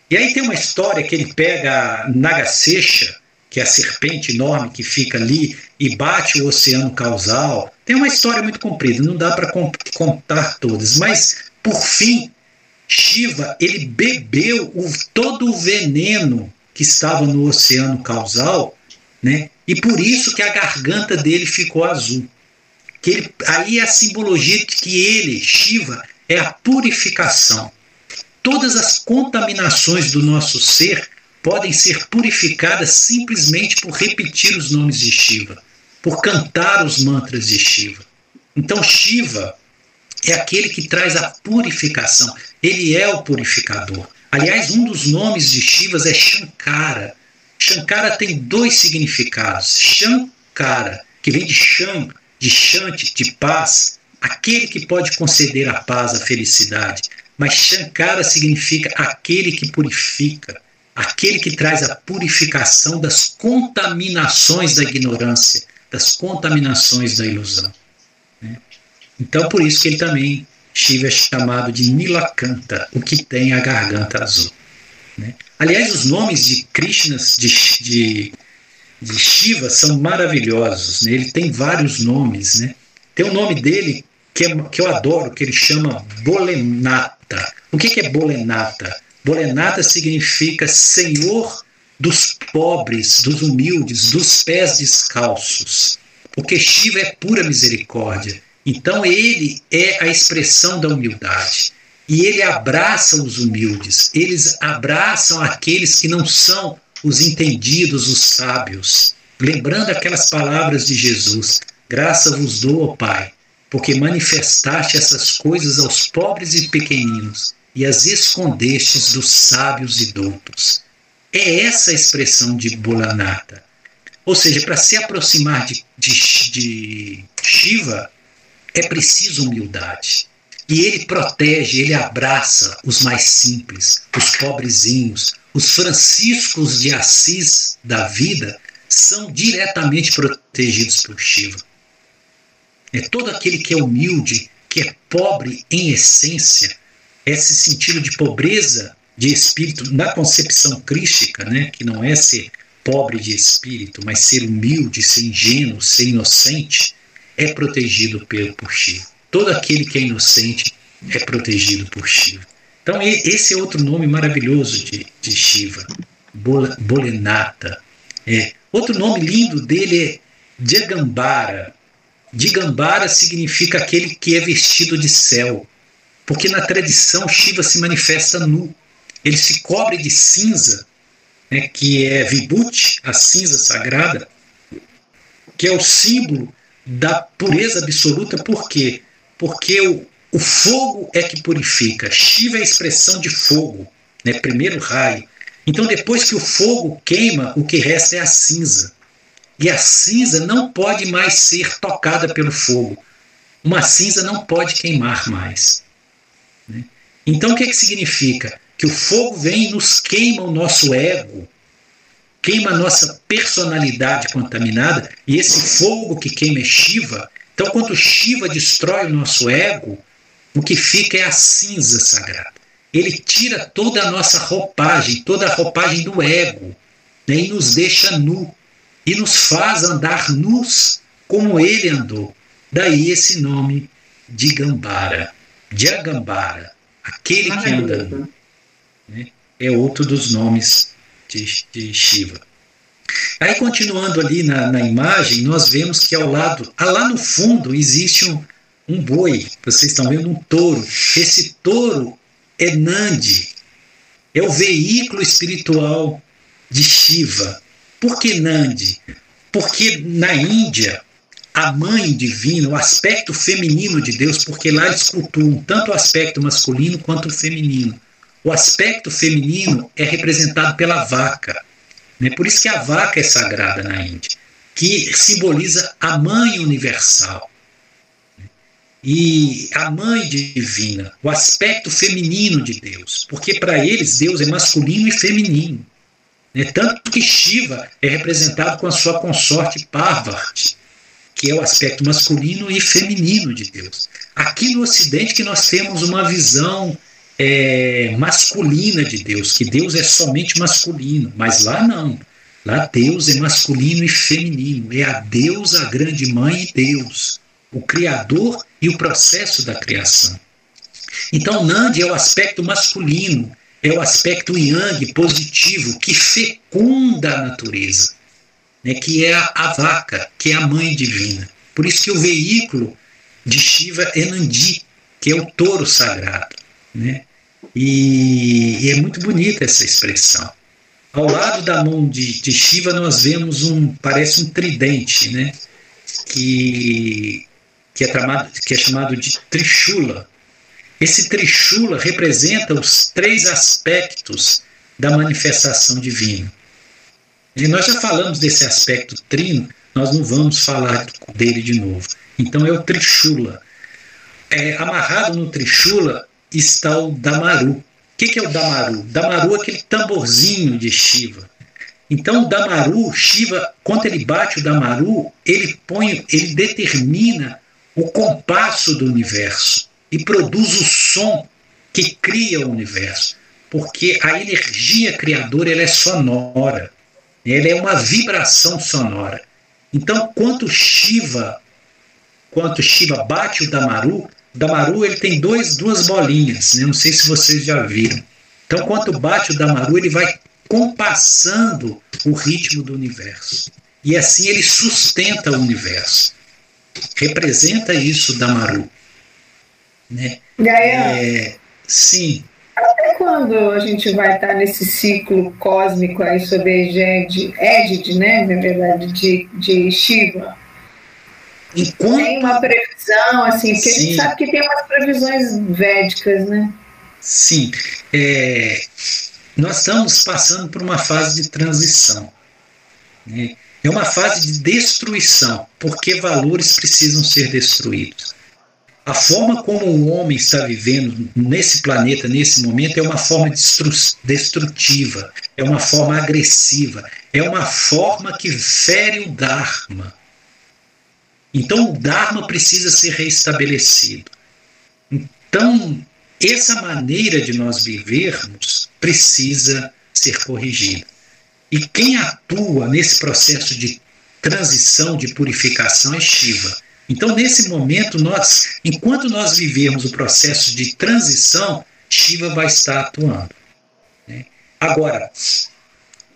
E aí tem uma história que ele pega Nagasecha, que é a serpente enorme que fica ali e bate o oceano causal. Tem uma história muito comprida, não dá para contar todas, mas por fim, Shiva ele bebeu o, todo o veneno que estava no oceano causal, né? E por isso que a garganta dele ficou azul. Que ele, aí a simbologia de que ele, Shiva, é a purificação. Todas as contaminações do nosso ser podem ser purificadas simplesmente por repetir os nomes de Shiva, por cantar os mantras de Shiva. Então, Shiva é aquele que traz a purificação. Ele é o purificador. Aliás, um dos nomes de Shivas é Shankara, Shankara tem dois significados. Shankara, que vem de Shan, de Shanti, de paz, aquele que pode conceder a paz, a felicidade. Mas Shankara significa aquele que purifica, aquele que traz a purificação das contaminações da ignorância, das contaminações da ilusão. Né? Então, por isso que ele também, Shiva é chamado de Nilakanta, o que tem a garganta azul. Né? Aliás, os nomes de Krishnas, de, de, de Shiva, são maravilhosos. Né? Ele tem vários nomes. Né? Tem o um nome dele que, é, que eu adoro, que ele chama Bolenata. O que, que é Bolenata? Bolenata significa Senhor dos pobres, dos humildes, dos pés descalços. Porque Shiva é pura misericórdia. Então ele é a expressão da humildade. E ele abraça os humildes, eles abraçam aqueles que não são os entendidos, os sábios. Lembrando aquelas palavras de Jesus: Graça vos dou, ó Pai, porque manifestaste essas coisas aos pobres e pequeninos e as escondestes dos sábios e doutos. É essa a expressão de Bolanata. Ou seja, para se aproximar de, de, de Shiva, é preciso humildade. E ele protege, ele abraça os mais simples, os pobrezinhos. Os franciscos de Assis da vida são diretamente protegidos por Shiva. É todo aquele que é humilde, que é pobre em essência, esse sentido de pobreza de espírito na concepção crística, né, que não é ser pobre de espírito, mas ser humilde, ser ingênuo, ser inocente, é protegido pelo por Shiva. Todo aquele que é inocente é protegido por Shiva. Então, esse é outro nome maravilhoso de, de Shiva, Bolenata. É. Outro nome lindo dele é Digambara. Digambara significa aquele que é vestido de céu, porque na tradição Shiva se manifesta nu. Ele se cobre de cinza, né, que é Vibhuti, a cinza sagrada, que é o símbolo da pureza absoluta, por quê? Porque o, o fogo é que purifica. Shiva é a expressão de fogo, né? primeiro raio. Então, depois que o fogo queima, o que resta é a cinza. E a cinza não pode mais ser tocada pelo fogo. Uma cinza não pode queimar mais. Né? Então, o que, é que significa? Que o fogo vem e nos queima o nosso ego, queima a nossa personalidade contaminada, e esse fogo que queima é Shiva, então, quando Shiva destrói o nosso ego, o que fica é a cinza sagrada. Ele tira toda a nossa roupagem, toda a roupagem do ego, né, e nos deixa nu, e nos faz andar nus como ele andou. Daí esse nome de Gambara, de Agambara, aquele que anda Né? É outro dos nomes de, de Shiva. Aí, continuando ali na, na, imagem, nós vemos que ao lado, ah, lá no fundo, existe um, um boi. Vocês estão vendo um touro. Esse touro é Nandi, é o veículo espiritual de Shiva. Por que Nandi? Porque na Índia, a mãe divina, o aspecto feminino de Deus, porque lá eles cultuam tanto o aspecto masculino quanto o feminino. O aspecto feminino é representado pela vaca. Né? Por isso que a vaca é sagrada na Índia, que simboliza a mãe universal. E a mãe divina, o aspecto feminino de Deus, porque para eles Deus é masculino e feminino. Né? Tanto que Shiva é representado com a sua consorte Parvati, que é o aspecto masculino e feminino de Deus. Aqui no Ocidente que nós temos uma visão é, masculina de Deus, que Deus é somente masculino, mas lá não. Lá Deus é masculino e feminino, é a Deus, a grande mãe e Deus, o Criador e o processo da criação. Então, Nandi é o aspecto masculino, é o aspecto yang positivo que fecunda a natureza, né, que é a, a vaca, que é a mãe divina. Por isso que o veículo de Shiva é Nandi, que é o touro sagrado. Né? E, e, é muito bonita essa expressão. Ao lado da mão de, de Shiva nós vemos um, parece um tridente, né? que, que, é, chamado, que é chamado de Trishula. Esse Trishula representa os três aspectos da manifestação divina. E nós já falamos desse aspecto trino, nós não vamos falar dele de novo. Então é o Trishula. É, amarrado no Trishula está o Damaru. O que, que é o Damaru? Damaru é aquele tamborzinho de Shiva. Então o Damaru, Shiva, quando ele bate o Damaru, ele põe, ele determina o compasso do universo e produz o som que cria o universo. Porque a energia criadora ela é sonora, ela é uma vibração sonora. Então, quanto Shiva, quanto Shiva bate o Damaru, Damaru ele tem dois, duas bolinhas, né? não sei se vocês já viram. Então, quando bate o Damaru, ele vai compassando o ritmo do universo. E assim ele sustenta o universo. Representa isso Damaru. Né? Gaia, é, sim. Até quando a gente vai estar nesse ciclo cósmico aí sobre Egid, né, na verdade, de, de Shiva? Enquanto... Tem uma previsão, assim, porque Sim. a gente sabe que tem umas previsões védicas, né? Sim. É, nós estamos passando por uma fase de transição. Né? É uma fase de destruição, porque valores precisam ser destruídos. A forma como o homem está vivendo nesse planeta, nesse momento, é uma forma destrutiva, é uma forma agressiva, é uma forma que fere o Dharma. Então o Dharma precisa ser reestabelecido. Então, essa maneira de nós vivermos precisa ser corrigida. E quem atua nesse processo de transição, de purificação, é Shiva. Então, nesse momento, nós, enquanto nós vivermos o processo de transição, Shiva vai estar atuando. Né? Agora,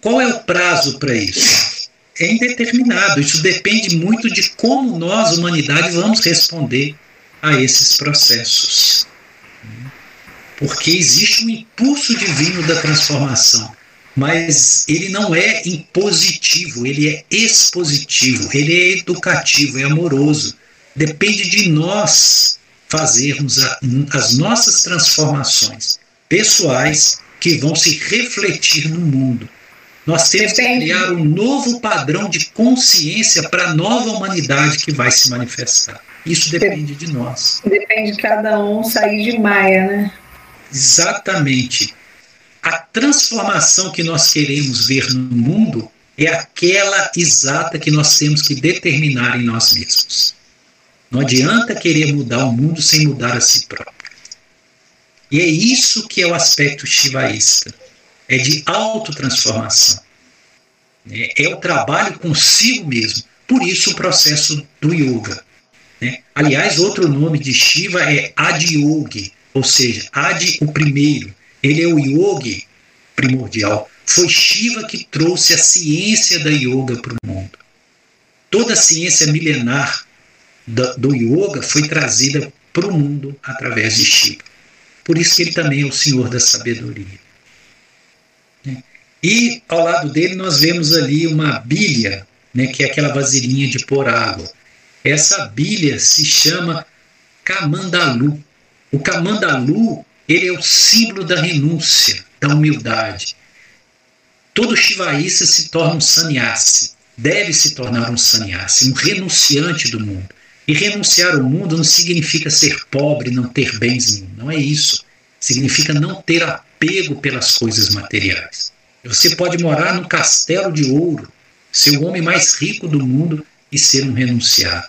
qual é o prazo para isso? É indeterminado. Isso depende muito de como nós, humanidade, vamos responder a esses processos. Porque existe um impulso divino da transformação, mas ele não é impositivo, ele é expositivo, ele é educativo, é amoroso. Depende de nós fazermos a, as nossas transformações pessoais que vão se refletir no mundo. Nós temos que criar um novo padrão de consciência para a nova humanidade que vai se manifestar. Isso depende de nós. Depende de cada um sair de Maia, né? Exatamente. A transformação que nós queremos ver no mundo é aquela exata que nós temos que determinar em nós mesmos. Não adianta querer mudar o mundo sem mudar a si próprio. E é isso que é o aspecto shivaísta é de autotransformação. É, é o trabalho consigo mesmo. Por isso o processo do yoga. Né? Aliás, outro nome de Shiva é Adiyogi, ou seja, Adi o primeiro. Ele é o yogi primordial. Foi Shiva que trouxe a ciência da yoga para o mundo. Toda a ciência milenar do yoga foi trazida para o mundo através de Shiva. Por isso que ele também é o Senhor da sabedoria. E ao lado dele nós vemos ali uma bilha, né, que é aquela vasilhinha de pôr água. Essa bilha se chama Kamandalu. O Kamandalu ele é o símbolo da renúncia, da humildade. Todo shivaísta se torna um sannyasi, deve se tornar um sannyasi, um renunciante do mundo. E renunciar ao mundo não significa ser pobre, não ter bens nenhum. Não é isso. Significa não ter apego pelas coisas materiais. Você pode morar num castelo de ouro, ser o homem mais rico do mundo e ser um renunciado.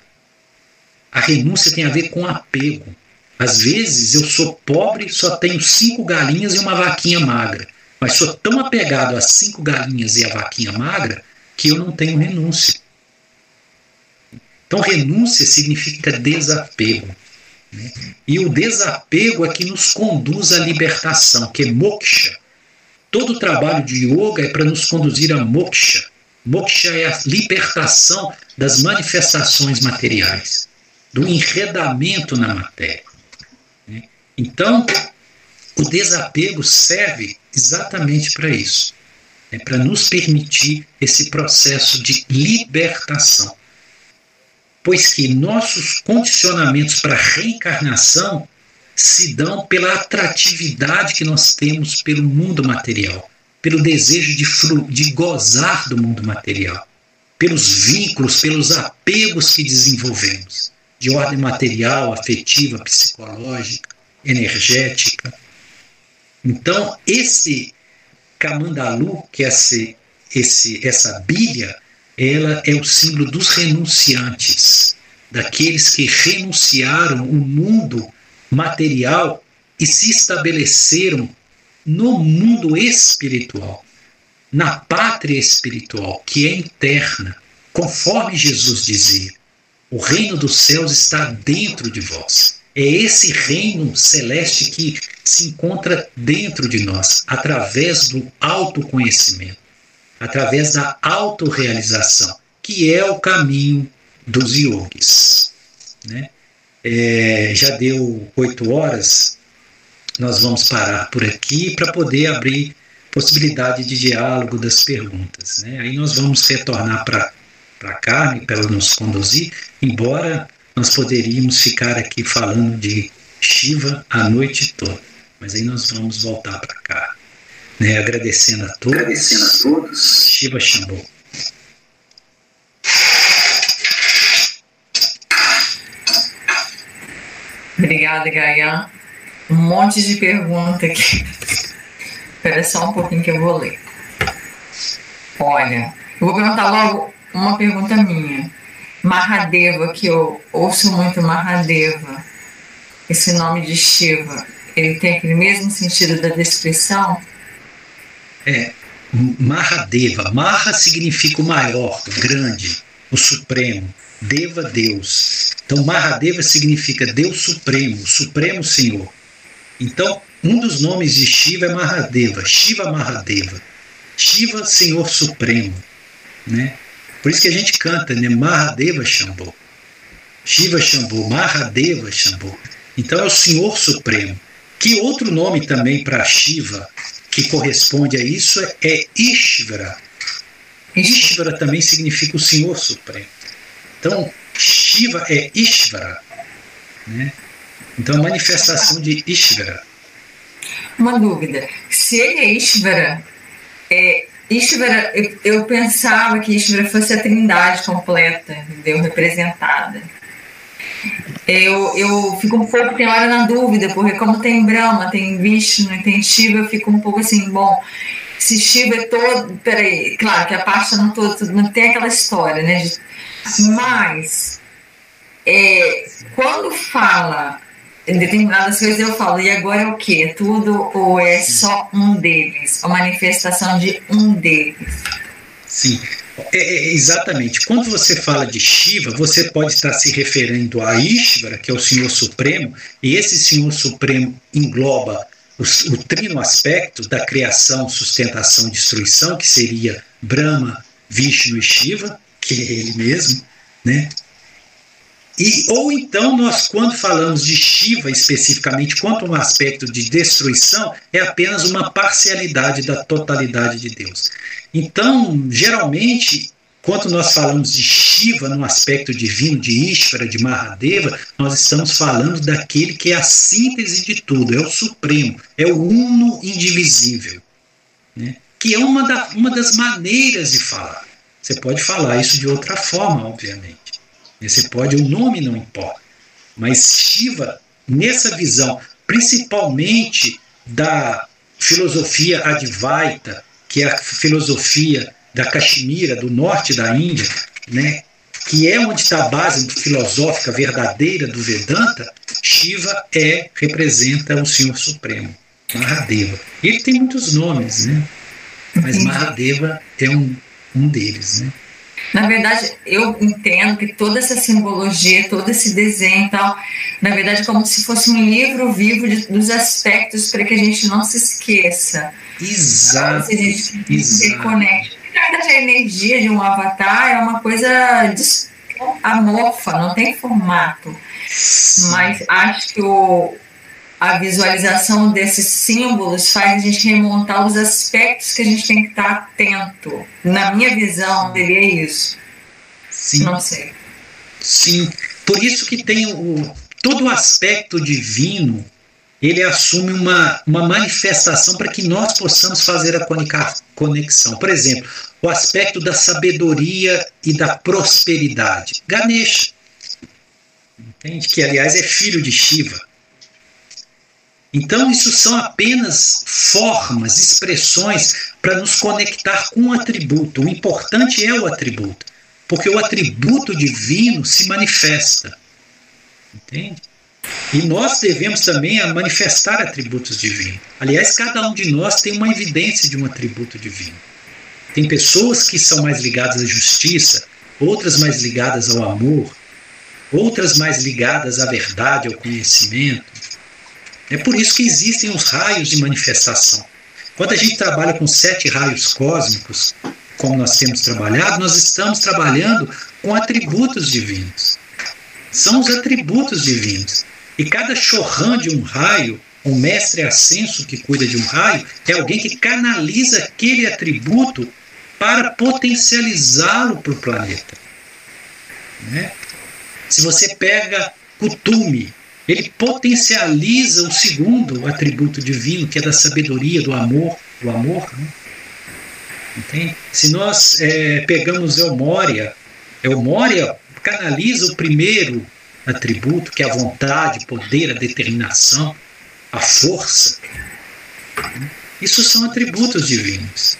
A renúncia tem a ver com apego. Às vezes eu sou pobre, só tenho cinco galinhas e uma vaquinha magra. Mas sou tão apegado às cinco galinhas e à vaquinha magra que eu não tenho renúncia. Então, renúncia significa desapego. Né? E o desapego é que nos conduz à libertação, que é moksha. Todo trabalho de yoga é para nos conduzir a moksha. Moksha é a libertação das manifestações materiais, do enredamento na matéria. Né? Então, o desapego serve exatamente para isso é para nos permitir esse processo de libertação pois que nossos condicionamentos para reencarnação se dão pela atratividade que nós temos pelo mundo material, pelo desejo de, de gozar do mundo material, pelos vínculos, pelos apegos que desenvolvemos, de ordem material, afetiva, psicológica, energética. Então, esse Kamandalu, que é esse, esse, essa bilha, ela é o símbolo dos renunciantes, daqueles que renunciaram o mundo material e se estabeleceram no mundo espiritual, na pátria espiritual, que é interna, conforme Jesus dizia. O reino dos céus está dentro de vós. É esse reino celeste que se encontra dentro de nós, através do autoconhecimento através da autorrealização, que é o caminho dos yogis. Né? É, já deu oito horas, nós vamos parar por aqui para poder abrir possibilidade de diálogo das perguntas. Né? Aí nós vamos retornar para a Carmen para ela nos conduzir, embora nós poderíamos ficar aqui falando de Shiva a noite toda, mas aí nós vamos voltar para cá. Né, agradecendo a todos. Agradecendo a todos. Shiva Shambhu. Obrigada, Gaia. Um monte de pergunta aqui. Espera só um pouquinho que eu vou ler. Olha, eu vou perguntar logo uma pergunta minha. Mahadeva, que eu ouço muito Mahadeva, esse nome de Shiva, ele tem aquele mesmo sentido da descrição? é Mahadeva. Maha significa o maior, o grande, o supremo. Deva, Deus. Então, Mahadeva significa Deus Supremo, Supremo Senhor. Então, um dos nomes de Shiva é Mahadeva, Shiva Mahadeva. Shiva, Senhor Supremo. Né? Por isso que a gente canta, né? Mahadeva Shambhu. Shiva Shambhu, Mahadeva Shambhu. Então é o Senhor Supremo. Que outro nome também para Shiva que corresponde a isso é Ishvara. Ishvara também significa o Senhor Supremo. Então, Shiva é Ishvara. Né? Então, manifestação de Ishvara. Uma dúvida. Se ele é Ishvara, é, Ishvara eu, eu pensava que Ishvara fosse a trindade completa, entendeu? representada eu, eu fico um pouco, tem hora na dúvida, porque como tem Brahma, tem Vishnu, tem Shiva, eu fico um pouco assim, bom, se Shiva é todo. Peraí, claro que a parte não, todo, não tem aquela história, né? Mas, é, quando fala em determinadas coisas, eu falo, e agora é o que? É tudo ou é só um deles? A manifestação de um deles? Sim. É, é, exatamente. Quando você fala de Shiva, você pode estar se referindo a Ishvara, que é o Senhor Supremo, e esse Senhor Supremo engloba o, o trino aspecto da criação, sustentação, destruição, que seria Brahma, Vishnu e Shiva, que ele mesmo, né? E, ou então nós, quando falamos de Shiva especificamente, quanto um aspecto de destruição, é apenas uma parcialidade da totalidade de Deus. Então, geralmente, quando nós falamos de Shiva no aspecto divino, de Ishvara, de Mahadeva, nós estamos falando daquele que é a síntese de tudo, é o Supremo, é o Uno indivisível. Né? Que é uma, da, uma das maneiras de falar. Você pode falar isso de outra forma, obviamente. Você pode, o nome não importa. Mas Shiva, nessa visão, principalmente da filosofia Advaita, que é a filosofia da Caxemira, do norte da Índia, né, que é onde está a base filosófica verdadeira do Vedanta, Shiva é representa o Senhor Supremo, Mahadeva. Ele tem muitos nomes, né? Mas Mahadeva é um, um deles, né? Na verdade, eu entendo que toda essa simbologia, todo esse desenho e tal, na verdade, é como se fosse um livro vivo de, dos aspectos para que a gente não se esqueça. Exato. Se a gente se reconecte. Na verdade, a energia de um avatar é uma coisa amorfa, não tem formato. Mas acho que o, a visualização desses símbolos faz a gente remontar os aspectos que a gente tem que estar atento. Na minha visão, seria isso. Sim. Não sei. Sim. Por isso que tem o, todo o aspecto divino, ele assume uma, uma manifestação para que nós possamos fazer a conexão. Por exemplo, o aspecto da sabedoria e da prosperidade. Ganesha. Entende? Que, aliás, é filho de Shiva. Então, isso são apenas formas, expressões para nos conectar com o atributo. O importante é o atributo, porque o atributo divino se manifesta. Entende? E nós devemos também manifestar atributos divinos. Aliás, cada um de nós tem uma evidência de um atributo divino. Tem pessoas que são mais ligadas à justiça, outras mais ligadas ao amor, outras mais ligadas à verdade, ao conhecimento é por isso que existem os raios de manifestação. Quando a gente trabalha com sete raios cósmicos, como nós temos trabalhado, nós estamos trabalhando com atributos divinos. São os atributos divinos. E cada chorrão de um raio, um mestre ascenso que cuida de um raio, é alguém que canaliza aquele atributo para potencializá-lo para o planeta. Né? Se você pega Kutume, ele potencializa o segundo atributo divino, que é da sabedoria, do amor, do amor. Né? Entende? Se nós é, pegamos Elmória, Elmória canaliza o primeiro atributo, que é a vontade, poder, a determinação, a força. Isso são atributos divinos.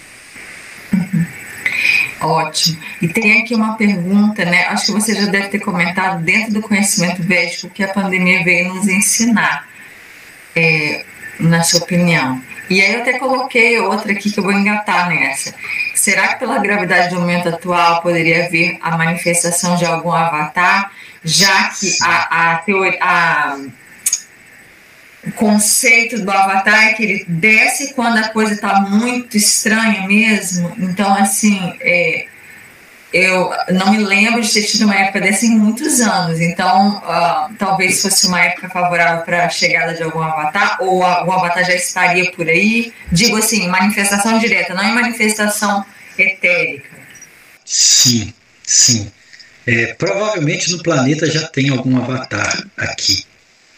Ótimo. E tem aqui uma pergunta, né? Acho que você já deve ter comentado dentro do conhecimento védico que a pandemia veio nos ensinar, é, na sua opinião. E aí eu até coloquei outra aqui que eu vou engatar nessa. Será que pela gravidade do momento atual poderia haver a manifestação de algum avatar, já que a, a, teoria, a o conceito do avatar é que ele desce quando a coisa está muito estranha mesmo. Então, assim, é, eu não me lembro de ter tido uma época dessa em muitos anos. Então, uh, talvez fosse uma época favorável para a chegada de algum avatar, ou a, o avatar já estaria por aí. Digo assim, manifestação direta, não é manifestação etérica. Sim, sim. É, provavelmente no planeta já tem algum avatar aqui,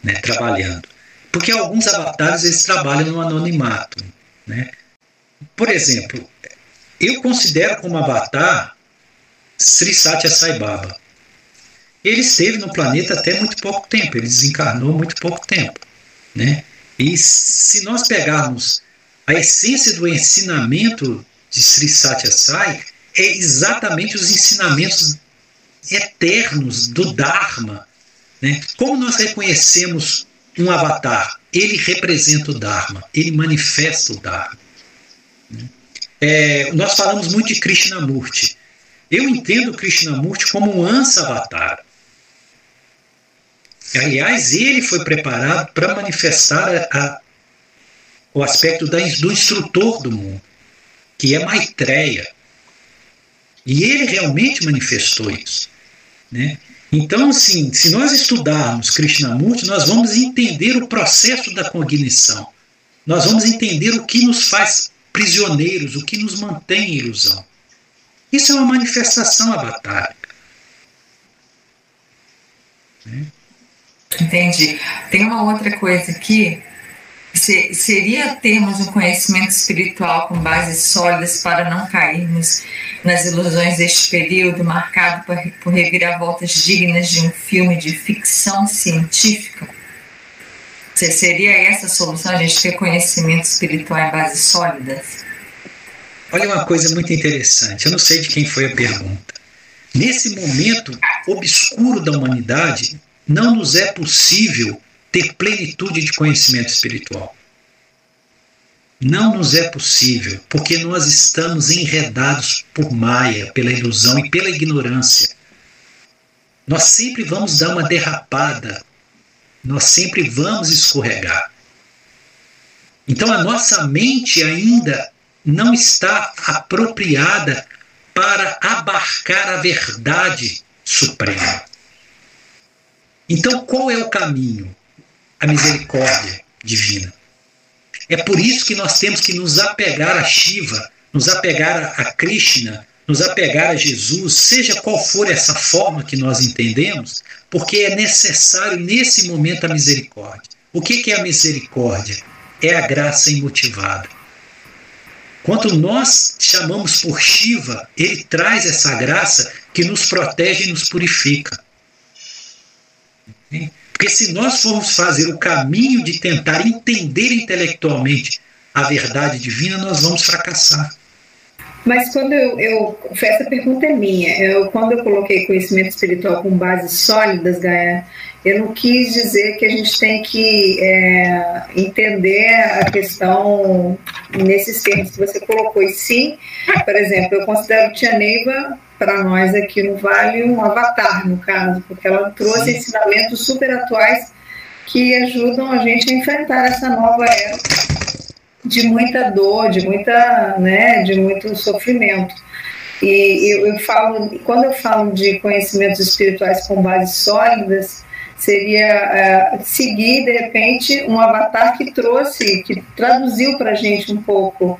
né, trabalhando. Porque alguns avatares eles trabalham no anonimato. Né? Por exemplo, eu considero como avatar Sri Satya Sai Baba. Ele esteve no planeta até muito pouco tempo, ele desencarnou muito pouco tempo. Né? E se nós pegarmos a essência do ensinamento de Sri Satya Sai, é exatamente os ensinamentos eternos do Dharma. Né? Como nós reconhecemos um avatar. Ele representa o Dharma, ele manifesta o Dharma. É, nós falamos muito de Krishnamurti. Eu entendo Krishnamurti como um Ansa-avatar. Aliás, ele foi preparado para manifestar a, a, o aspecto da, do instrutor do mundo, que é Maitreya. E ele realmente manifestou isso. Né? Então, assim, se nós estudarmos Krishnamurti, nós vamos entender o processo da cognição. Nós vamos entender o que nos faz prisioneiros, o que nos mantém em ilusão. Isso é uma manifestação avatárica. Né? Entendi. Tem uma outra coisa aqui. seria termos um conhecimento espiritual com bases sólidas para não cairmos nas ilusões deste período marcado por, reviravoltas dignas de um filme de ficção científica? Seria essa a solução, a gente ter conhecimento espiritual em bases sólidas? Olha uma coisa muito interessante, eu não sei de quem foi a pergunta. Nesse momento obscuro da humanidade, não nos é possível ter plenitude de conhecimento espiritual. Não nos é possível, porque nós estamos enredados por Maia, pela ilusão e pela ignorância. Nós sempre vamos dar uma derrapada, nós sempre vamos escorregar. Então a nossa mente ainda não está apropriada para abarcar a verdade suprema. Então, qual é o caminho? A misericórdia divina. É por isso que nós temos que nos apegar a Shiva, nos apegar a Krishna, nos apegar a Jesus, seja qual for essa forma que nós entendemos, porque é necessário nesse momento a misericórdia. O que é a misericórdia? É a graça imotivada. Quando nós chamamos por Shiva, ele traz essa graça que nos protege e nos purifica. Porque se nós formos fazer o caminho de tentar entender intelectualmente a verdade divina, nós vamos fracassar. Mas quando eu, eu essa pergunta é minha, eu, quando eu coloquei conhecimento espiritual com bases sólidas, Gaia, eu não quis dizer que a gente tem que é, entender a questão nesses termos que você colocou. E sim, por exemplo, eu considero Tia Neiva, para nós aqui no Vale, um avatar, no caso, porque ela trouxe sim. ensinamentos super atuais que ajudam a gente a enfrentar essa nova era de muita dor, de muita, né, de muito sofrimento. E eu, eu falo, quando eu falo de conhecimentos espirituais com bases sólidas, seria uh, seguir de repente um avatar que trouxe, que traduziu para a gente um pouco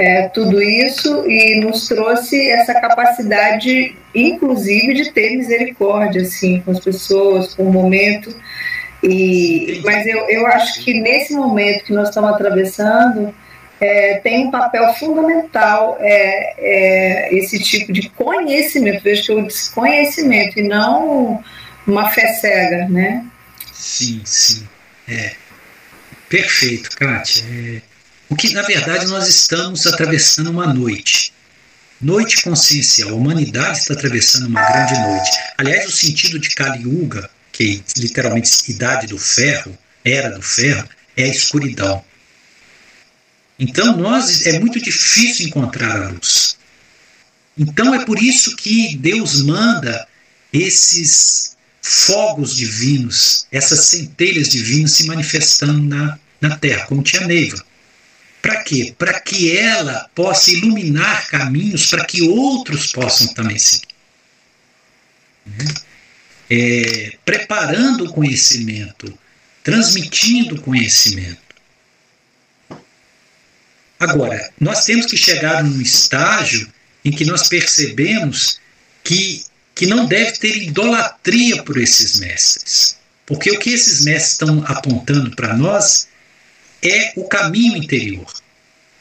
é, tudo isso e nos trouxe essa capacidade, inclusive, de ter misericórdia assim com as pessoas, com o momento. E, mas eu, eu acho que nesse momento que nós estamos atravessando é, tem um papel fundamental é, é, esse tipo de conhecimento, vejo que eu disse conhecimento e não uma fé cega, né? Sim, sim. É. Perfeito, Kátia. É, o que, na verdade, nós estamos atravessando uma noite. Noite consciencial. A humanidade está atravessando uma grande noite. Aliás, o sentido de Kali Yuga, que é literalmente idade do ferro, era do ferro, é a escuridão. Então, nós é muito difícil encontrar a luz. Então, é por isso que Deus manda esses fogos divinos, essas centelhas divinas se manifestando na, na Terra, como tinha Neiva. Para quê? Para que ela possa iluminar caminhos para que outros possam também seguir. Né? É, preparando o conhecimento, transmitindo o conhecimento. Agora, nós temos que chegar num estágio em que nós percebemos que que não deve ter idolatria por esses mestres. Porque o que esses mestres estão apontando para nós é o caminho interior,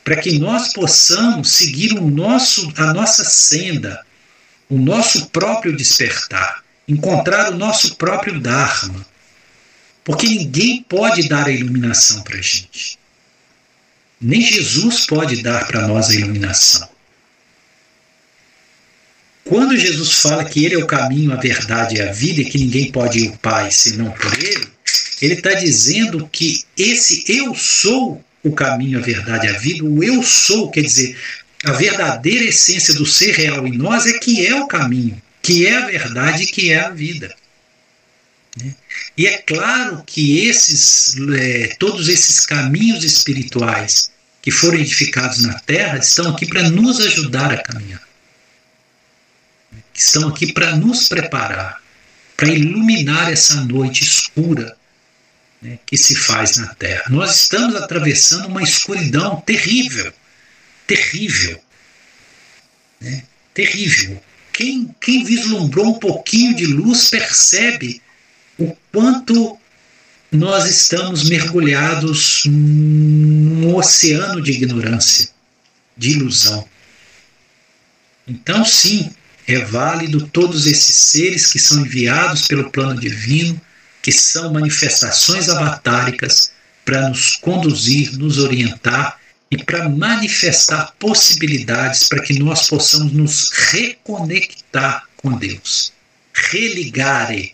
para que nós possamos seguir o nosso, a nossa senda, o nosso próprio despertar, encontrar o nosso próprio Dharma. Porque ninguém pode dar a iluminação para a gente. Nem Jesus pode dar para nós a iluminação. Quando Jesus fala que Ele é o caminho, a verdade e a vida, e que ninguém pode ir ao Pai senão por Ele, Ele está dizendo que esse eu sou o caminho, a verdade a vida, o eu sou, quer dizer, A verdadeira essência do ser real em nós é que é o caminho, que é a verdade que é a vida. Né? E é claro que esses, é, todos esses caminhos espirituais que foram edificados na Terra estão aqui para nos ajudar a caminhar. Estão aqui para nos preparar, para iluminar essa noite escura né, que se faz na Terra. Nós estamos atravessando uma escuridão terrível, terrível, né, terrível. Quem, quem vislumbrou um pouquinho de luz percebe o quanto nós estamos mergulhados num oceano de ignorância, de ilusão. Então, sim, é válido todos esses seres que são enviados pelo plano divino, que são manifestações avatáricas para nos conduzir, nos orientar e para manifestar possibilidades para que nós possamos nos reconectar com Deus. Religare,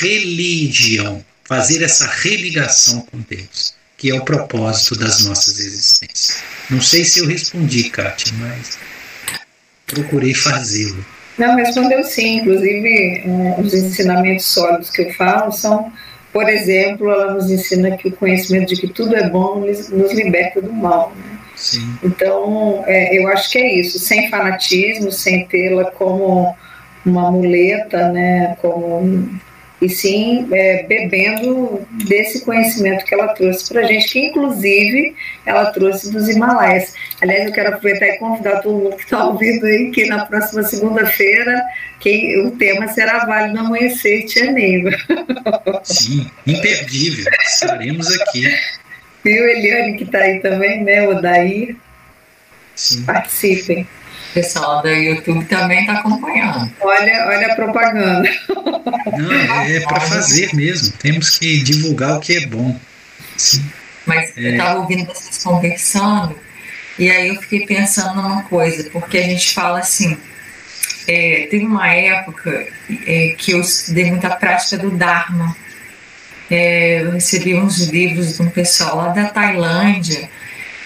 religião, fazer essa religação com Deus, que é o propósito das nossas existências. Não sei se eu respondi, Kátia, mas procurei fazê-lo. Não, respondeu sim. Inclusive, um, os ensinamentos sólidos que eu falo são, por exemplo, ela nos ensina que o conhecimento de que tudo é bom nos, nos liberta do mal. Né? Sim. Então, é, eu acho que é isso, sem fanatismo, sem tê-la como uma muleta, né, como e sim é, bebendo desse conhecimento que ela trouxe para a gente, que inclusive ela trouxe dos Himalaias. Aliás, eu quero aproveitar e convidar todo mundo que está ouvindo aí que na próxima segunda-feira que o tema será Vale do Amanhecer, Tia Neiva. Sim, imperdível. Estaremos aqui. Viu, Eliane, que está aí também, né? O Daí. Sim. Participem. O pessoal do YouTube também está acompanhando. Olha, olha a propaganda. Não, é, é para fazer mesmo. Temos que divulgar o que é bom. Sim. Mas é. eu estava ouvindo vocês conversando e aí eu fiquei pensando numa coisa, porque a gente fala assim, é, teve uma época é, que eu estudei muita prática do Dharma. É, eu recebi uns livros de um pessoal lá da Tailândia,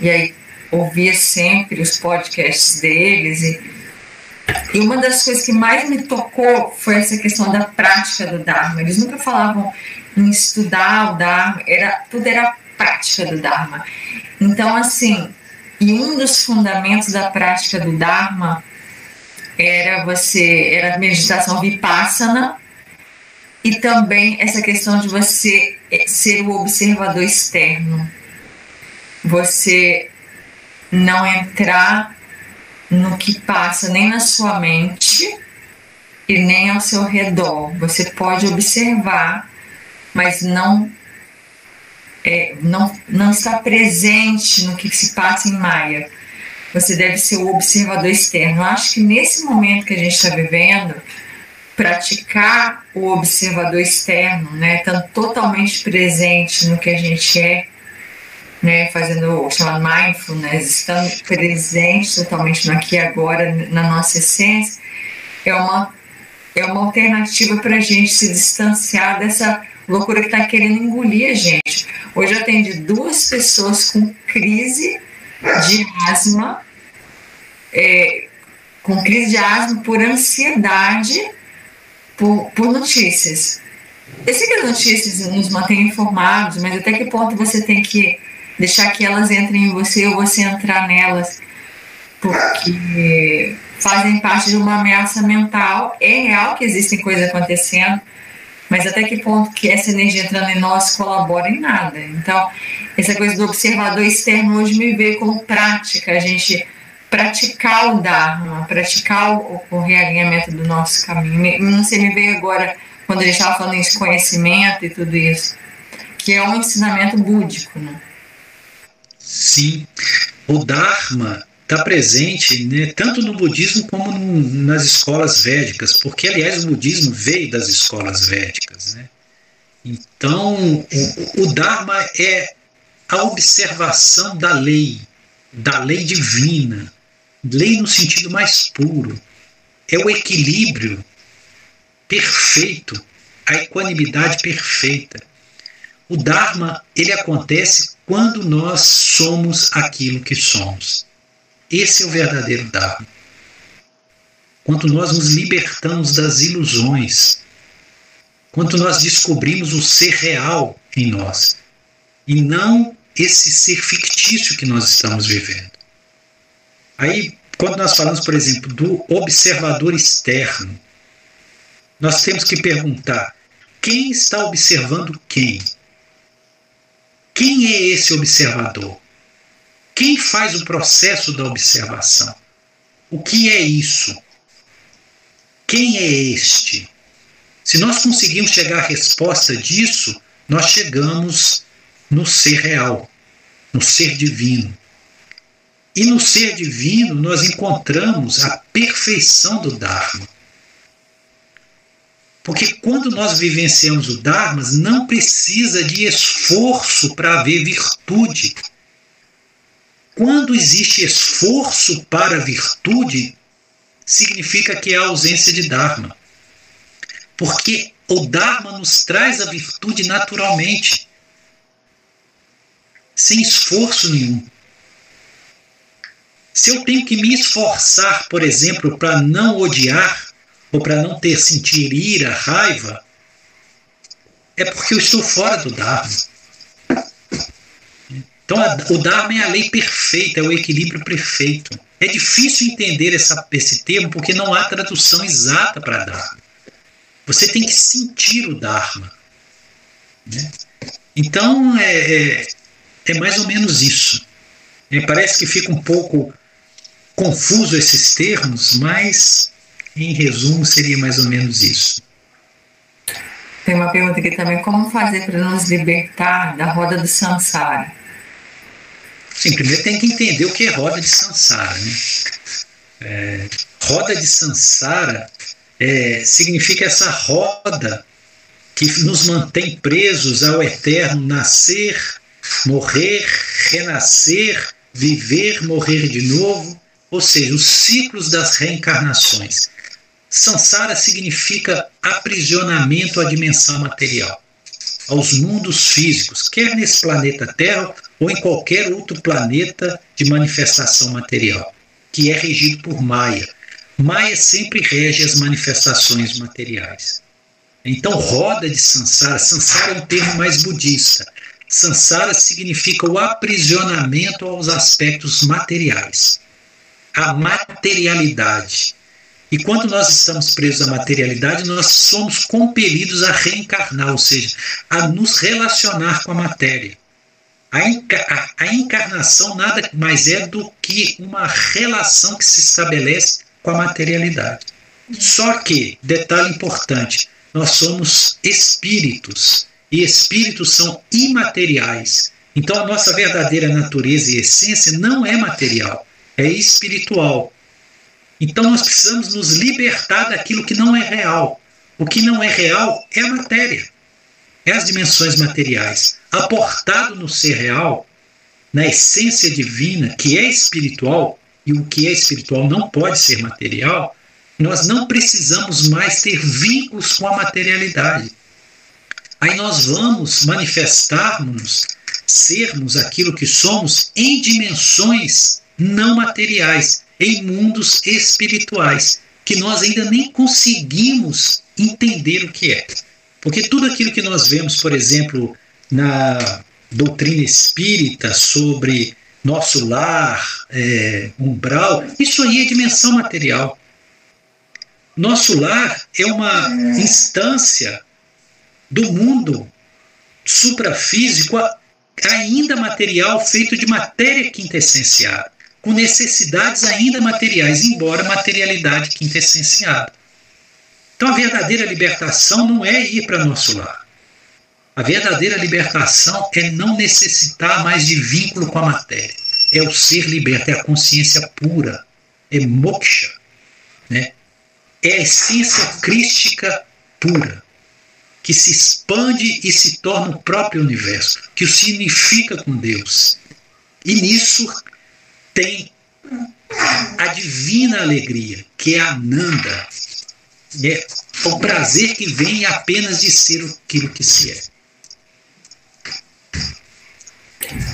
e aí ouvia sempre os podcasts deles e, e uma das coisas que mais me tocou foi essa questão da prática do Dharma. Eles nunca falavam em estudar o Dharma, era, tudo era prática do Dharma. Então, assim, e um dos fundamentos da prática do Dharma era você, era meditação vipassana e também essa questão de você ser o observador externo. Você não entrar no que passa nem na sua mente e nem ao seu redor. Você pode observar, mas não é, não, não está presente no que se passa em Maia. Você deve ser o observador externo. Eu acho que nesse momento que a gente está vivendo, praticar o observador externo, né, estando totalmente presente no que a gente é, né, fazendo o chamado mindfulness, estando presente totalmente no aqui e agora, na nossa essência, é uma, é uma alternativa para a gente se distanciar dessa loucura que está querendo engolir a gente. Hoje eu atendi duas pessoas com crise de asma, é, com crise de asma por ansiedade por, por notícias. Eu sei que as notícias nos mantêm informados, mas até que ponto você tem que deixar que elas entrem em você ou você entrar nelas, porque fazem parte de uma ameaça mental. É real que existem coisas acontecendo, mas até que ponto que essa energia entrando em nós colabora em nada. Então, essa coisa do observador externo hoje me vê como prática, a gente praticar o Dharma, praticar o, o realinhamento do nosso caminho. Não sei, me veio agora, quando ele estava falando em conhecimento e tudo isso, que é um ensinamento búdico, né? Sim, o Dharma está presente né, tanto no budismo como no, nas escolas védicas, porque, aliás, o budismo veio das escolas védicas. Né? Então, o, o Dharma é a observação da lei, da lei divina, lei no sentido mais puro. É o equilíbrio perfeito, a equanimidade perfeita. O Dharma ele acontece quando nós somos aquilo que somos. Esse é o verdadeiro Dharma. Quanto nós nos libertamos das ilusões, quanto nós descobrimos o ser real em nós e não esse ser fictício que nós estamos vivendo. Aí, quando nós falamos, por exemplo, do observador externo, nós temos que perguntar: quem está observando quem? Quem é esse observador? Quem faz o processo da observação? O que é isso? Quem é este? Se nós conseguimos chegar à resposta disso, nós chegamos no ser real, no ser divino. E no ser divino nós encontramos a perfeição do Dharma. Porque quando nós vivenciamos o Dharma, não precisa de esforço para haver virtude. Quando existe esforço para virtude, significa que há ausência de Dharma. Porque o Dharma nos traz a virtude naturalmente, sem esforço nenhum. Se eu tenho que me esforçar, por exemplo, para não odiar, ou para não ter sentir ira, raiva, é porque eu estou fora do Dharma. Então a, o Dharma é a lei perfeita, é o equilíbrio perfeito. É difícil entender essa, esse termo porque não há tradução exata para Dharma. Você tem que sentir o Dharma. Né? Então é, é, é, mais ou menos isso. É, parece que fica um pouco confuso esses termos, mas em resumo, seria mais ou menos isso. Tem uma pergunta aqui também: como fazer para nos libertar da roda do samsara? Sim, primeiro tem que entender o que é roda de samsara. Né? É, roda de samsara é, significa essa roda que nos mantém presos ao eterno nascer, morrer, renascer, viver, morrer de novo, ou seja, os ciclos das reencarnações. Sansara significa aprisionamento à dimensão material, aos mundos físicos, quer nesse planeta Terra ou em qualquer outro planeta de manifestação material, que é regido por Maya. Maya sempre rege as manifestações materiais. Então, roda de Sansara, Sansara é um termo mais budista. Sansara significa o aprisionamento aos aspectos materiais, a materialidade e quando nós estamos presos à materialidade, nós somos compelidos a reencarnar, ou seja, a nos relacionar com a matéria. A, enca a encarnação nada mais é do que uma relação que se estabelece com a materialidade. Só que, detalhe importante, nós somos espíritos e espíritos são imateriais. Então a nossa verdadeira natureza e essência não é material, é espiritual. Então nós precisamos nos libertar daquilo que não é real. O que não é real é a matéria, é as dimensões materiais. Aportado no ser real, na essência divina, que é espiritual, e o que é espiritual não pode ser material, nós não precisamos mais ter vínculos com a materialidade. Aí nós vamos manifestarmos, sermos aquilo que somos em dimensões não materiais, em mundos espirituais, que nós ainda nem conseguimos entender o que é. Porque tudo aquilo que nós vemos, por exemplo, na doutrina espírita sobre nosso lar, é, umbral, isso aí é dimensão material. Nosso lar é uma instância do mundo suprafísico ainda material feito de matéria quintessenciada com necessidades ainda materiais, embora materialidade quintessenciada. Então a verdadeira libertação não é ir para nosso lar. A verdadeira libertação é não necessitar mais de vínculo com a matéria. É o ser liberto, é a consciência pura, é moksha, né? é a essência crística pura, que se expande e se torna o próprio universo, que o significa com Deus. E nisso tem a divina alegria, que é a Nanda. É o prazer que vem apenas de ser aquilo que se é.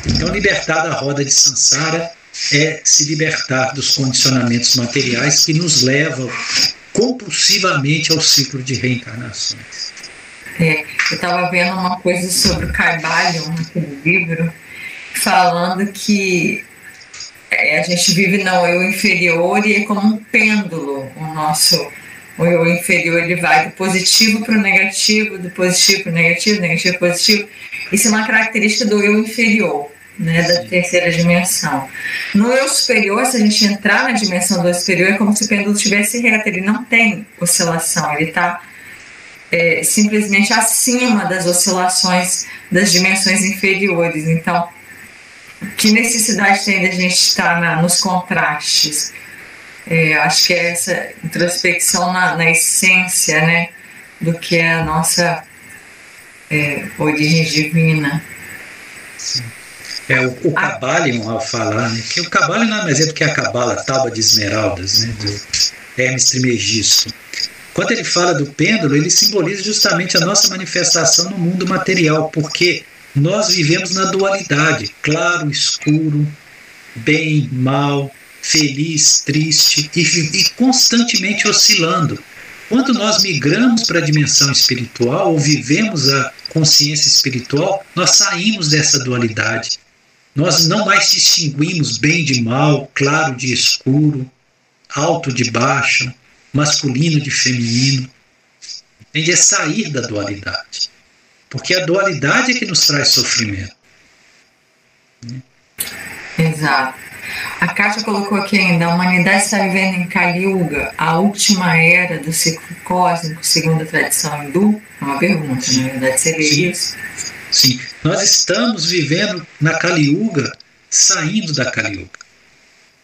Então, libertar da roda de Sansara é se libertar dos condicionamentos materiais que nos levam compulsivamente ao ciclo de reencarnações. É, eu estava vendo uma coisa sobre o Carvalho naquele livro, falando que é, a gente vive no eu inferior e é como um pêndulo o nosso o eu inferior ele vai do positivo para o negativo, do positivo para o negativo, negativo para positivo. Isso é uma característica do eu inferior, né, da terceira dimensão. No eu superior, se a gente entrar na dimensão do eu superior, é como se o pêndulo estivesse reto, ele não tem oscilação, ele está é, simplesmente acima das oscilações das dimensões inferiores. Então, que necessidade tem da gente estar na, nos contrastes? É, acho que é essa introspecção na, na, essência né, do que é a nossa é, origem divina. Sim. É, o, o Cabalion, ao falar, né, que o Cabalion nada mais é do que a Cabala, a tábua de esmeraldas, né, do Hermes Trimegisto. Quando ele fala do pêndulo, ele simboliza justamente a nossa manifestação no mundo material, porque nós vivemos na dualidade, claro, escuro, bem, mal, feliz, triste e, e constantemente oscilando. Quando nós migramos para a dimensão espiritual ou vivemos a consciência espiritual, nós saímos dessa dualidade. Nós não mais distinguimos bem de mal, claro de escuro, alto de baixo, masculino de feminino. Entende? É sair da dualidade. Porque a dualidade é que nos traz sofrimento. Exato. A Kátia colocou aqui ainda: a humanidade está vivendo em Kali Yuga, a última era do ciclo cósmico, segundo a tradição hindu? É uma pergunta, na verdade, seria Sim. isso? Sim, nós estamos vivendo na Kali Yuga, saindo da Kali Yuga.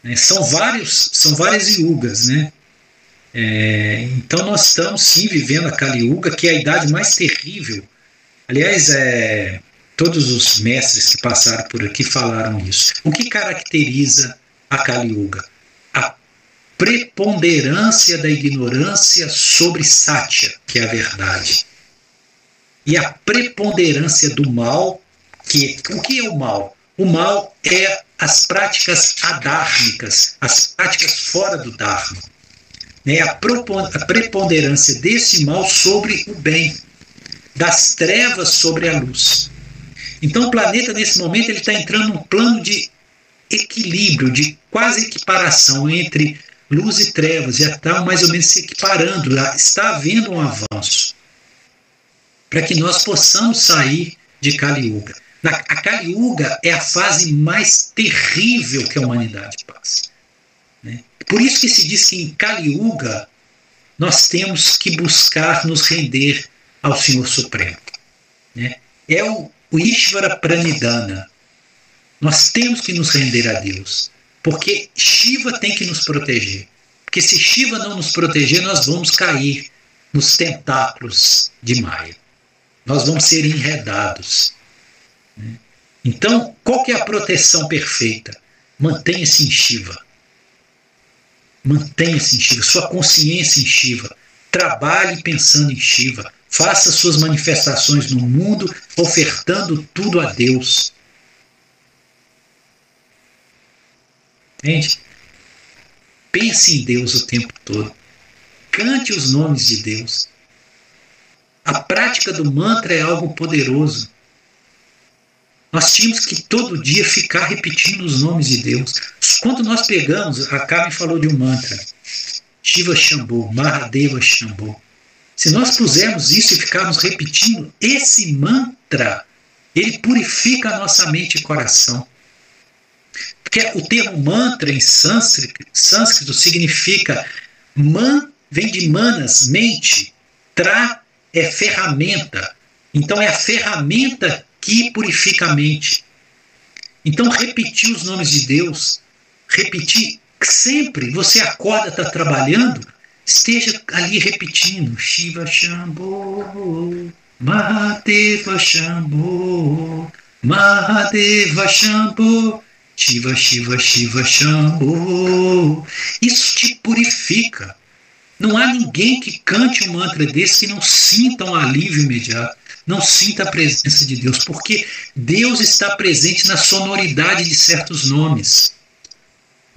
É, são, vários, são várias yugas, né? É, então nós estamos sim vivendo a Kali Yuga, que é a idade mais terrível. Aliás, é, todos os mestres que passaram por aqui falaram isso. O que caracteriza a Kali Yuga? A preponderância da ignorância sobre Satya, que é a verdade. E a preponderância do mal, que o que é o mal? O mal é as práticas adármicas, as práticas fora do Dharma. Né? A preponderância desse mal sobre o bem, das trevas sobre a luz. Então o planeta, nesse momento, ele está entrando num plano de equilíbrio, de quase equiparação entre luz e trevas, já está mais ou menos se equiparando, está havendo um avanço para que nós possamos sair de Kali Yuga. A Kali Yuga é a fase mais terrível que a humanidade passa. Né? Por isso que se diz que em Kali Yuga nós temos que buscar nos render ao Senhor Supremo. Né? É o, o Ishvara Pranidhana. Nós temos que nos render a Deus, porque Shiva tem que nos proteger. Porque se Shiva não nos proteger, nós vamos cair nos tentáculos de Maya. Nós vamos ser enredados. Né? Então, qual que é a proteção perfeita? Mantenha-se em Shiva. Mantenha-se em Shiva, sua consciência em Shiva. Trabalhe pensando em Shiva. Faça suas manifestações no mundo ofertando tudo a Deus. Entende? Pense em Deus o tempo todo. Cante os nomes de Deus. A prática do mantra é algo poderoso. Nós tínhamos que todo dia ficar repetindo os nomes de Deus. Quando nós pegamos, a Carmen falou de um mantra: Shiva Shambhu, Mahadeva Shambhu. Se nós pusermos isso e ficarmos repetindo esse mantra, ele purifica a nossa mente e coração. Porque o termo mantra em sânscrito, sânscrito significa man, vem de manas, mente, tra é ferramenta. Então é a ferramenta que purifica a mente. Então repetir os nomes de Deus, repetir sempre, você acorda, está trabalhando, esteja ali repetindo Shiva Shambho, Mahadeva Shambho, Mahadeva Shambho, Shiva Shiva Shiva Shambho. Isso te purifica. Não há ninguém que cante um mantra desse que não sinta um alívio imediato, não sinta a presença de Deus, porque Deus está presente na sonoridade de certos nomes.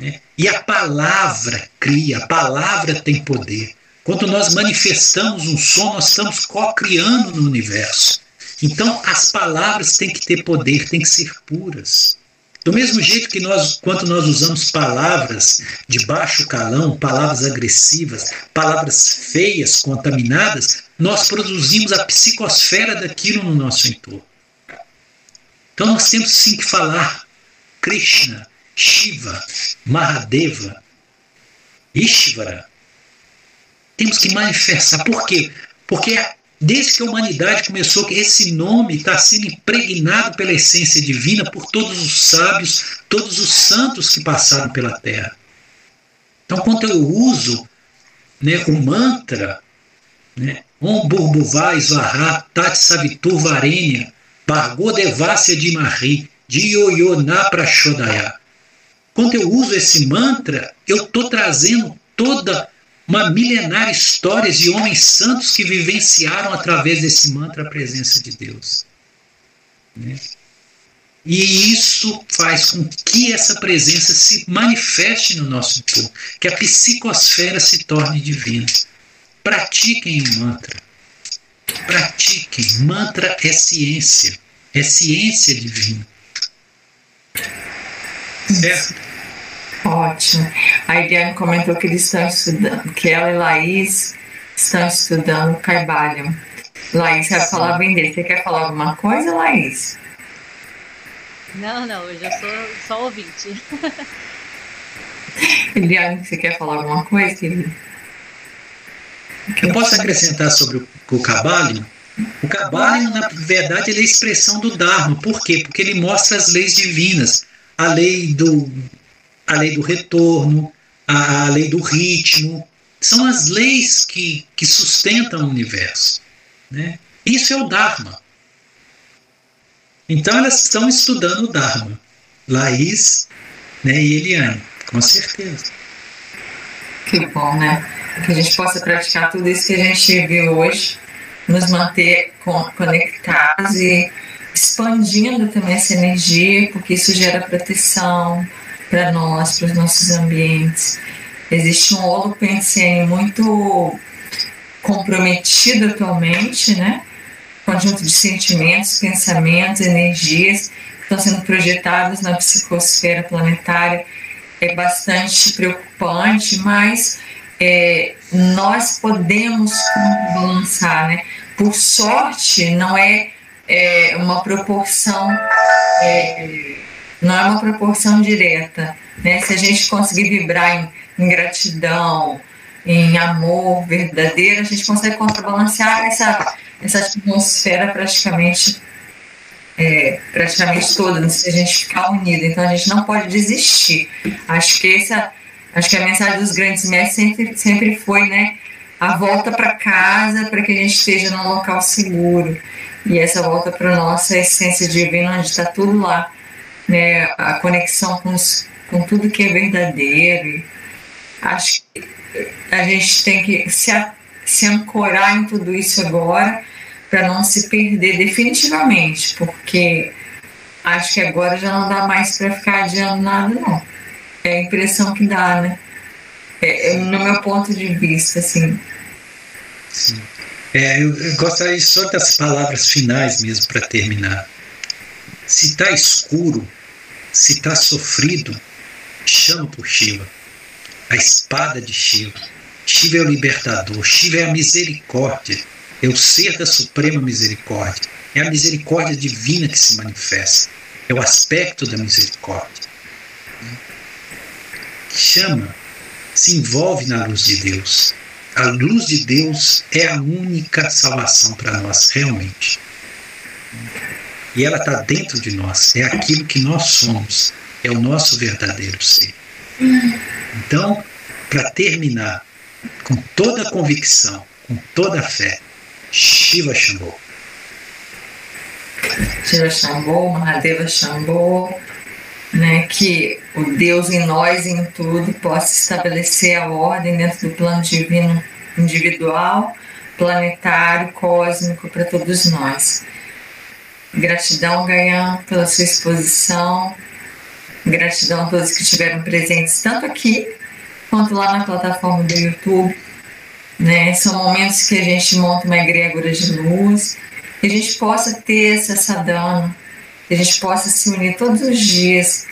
Né? E a palavra cria, a palavra tem poder. Quando nós manifestamos um som, nós estamos co-criando no universo. Então, as palavras têm que ter poder, têm que ser puras. Do mesmo jeito que nós, quando nós usamos palavras de baixo calão, palavras agressivas, palavras feias, contaminadas, nós produzimos a psicosfera daquilo no nosso entorno. Então nós temos sim que falar Krishna, Shiva, Mahadeva, Ishvara. Temos que manifestar. Por quê? Porque desde que a humanidade começou, esse nome está sendo impregnado pela essência divina por todos os sábios, todos os santos que passaram pela Terra. Então, quando eu uso né, o mantra, né, Om Burbuvá Svará Tat Savitur Varenya Bargo Devasya de Mahri Diyoyona Prachodaya. Quando eu uso esse mantra, eu estou trazendo toda uma milenária história de homens santos que vivenciaram através desse mantra a presença de Deus. Né? E isso faz com que essa presença se manifeste no nosso corpo, que a psicosfera se torne divina. Pratiquem o mantra. Pratiquem. Mantra é ciência. É ciência divina. Certo? Ótimo. A Eliane comentou que eles estão estudando, que ela e Laís estão estudando Caibalion. Laís vai falar bem dele. Você quer falar alguma coisa, Laís? Não, não, eu já sou só ouvinte. Eliane, você quer falar alguma coisa, querido? Eu posso acrescentar sobre o, o Cabalho? O Cabalho, na verdade, ele é a expressão do Dharma. Por quê? Porque ele mostra as leis divinas. A lei do, a lei do retorno, a, a lei do ritmo. São as leis que, que sustentam o universo. Né? Isso é o Dharma. Então elas estão estudando o Dharma. Laís né, e Eliane, com certeza. Que bom, né? Que a gente possa praticar tudo isso que a gente viu hoje, nos manter conectados e expandindo também essa energia, porque isso gera proteção, para nós, para os nossos ambientes. Existe um holopensen muito comprometido atualmente, né? Conjunto de sentimentos, pensamentos, energias que estão sendo projetados na psicosfera planetária é bastante preocupante, mas é, nós podemos balançar, né? Por sorte, não é, é uma proporção é, não é uma proporção direta. Né? Se a gente conseguir vibrar em, em gratidão, em amor verdadeiro, a gente consegue contrabalancear essa, essa atmosfera praticamente é, praticamente toda, se a gente ficar unido. Então a gente não pode desistir. Acho que essa, acho que a mensagem dos grandes mestres sempre, sempre foi, né, a volta para casa para que a gente esteja num local seguro e essa volta para nossa essência divina, onde está tudo lá né, a conexão com, os, com tudo que é verdadeiro. Acho que a gente tem que se, se ancorar em tudo isso agora para não se perder definitivamente, porque acho que agora já não dá mais para ficar adiando nada, não. É a impressão que dá, né? É, é no meu ponto de vista, assim. Sim. É, eu, eu gostaria só das palavras finais mesmo para terminar. Se está escuro, se está sofrido, chama por Shiva. A espada de Shiva. Shiva é o libertador, Shiva é a misericórdia, é o ser da suprema misericórdia. É a misericórdia divina que se manifesta. É o aspecto da misericórdia. Chama, se envolve na luz de Deus. A luz de Deus é a única salvação para nós, realmente. E ela está dentro de nós. É aquilo que nós somos. É o nosso verdadeiro ser. Então, para terminar, com toda a convicção, com toda a fé, Shiva Shambho. Shiva Shambho, Mahadeva Shambho, né, que o Deus em nós em tudo possa estabelecer a ordem dentro do plano divino individual, planetário, cósmico para todos nós. Gratidão, Ganhão, pela sua exposição. Gratidão a todos que estiveram presentes, tanto aqui quanto lá na plataforma do YouTube. Né? São momentos que a gente monta uma egrégora de luz, que a gente possa ter essa sadhana, que a gente possa se unir todos os dias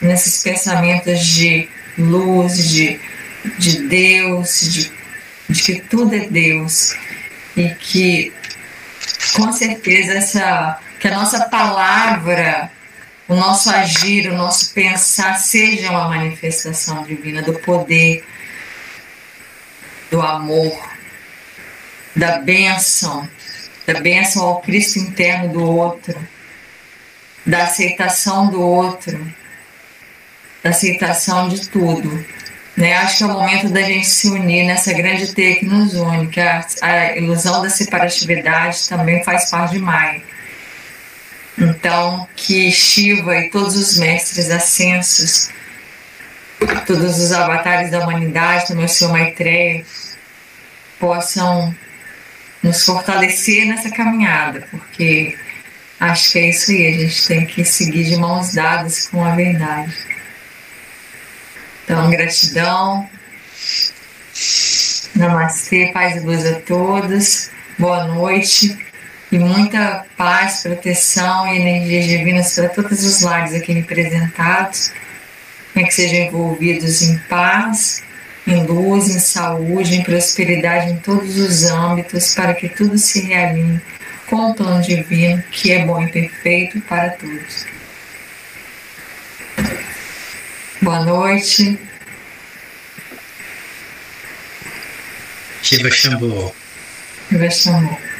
nesses pensamentos de luz, de, de Deus, de, de que tudo é Deus e que com certeza essa que a nossa palavra, o nosso agir, o nosso pensar seja uma manifestação divina do poder, do amor, da bênção, da bênção ao Cristo interno do outro, da aceitação do outro, da aceitação de tudo. Né? Acho que é o momento da gente se unir nessa grande teia que nos une, que a, a ilusão da separatividade também faz parte de Maia. Então, que Shiva e todos os mestres ascensos, todos os avatares da humanidade, também o Senhor Maitreya, possam nos fortalecer nessa caminhada, porque acho que é isso aí, a gente tem que seguir de mãos dadas com a verdade. Então, gratidão. Namastê, paz e luz a todos. Boa noite e muita paz, proteção e energias divinas para todos os lares aqui representados. Que sejam envolvidos em paz, em luz, em saúde, em prosperidade em todos os âmbitos, para que tudo se realinhe com o plano divino, que é bom e perfeito para todos. Boa noite. Shiva Shambhu. Shiva Shambhu.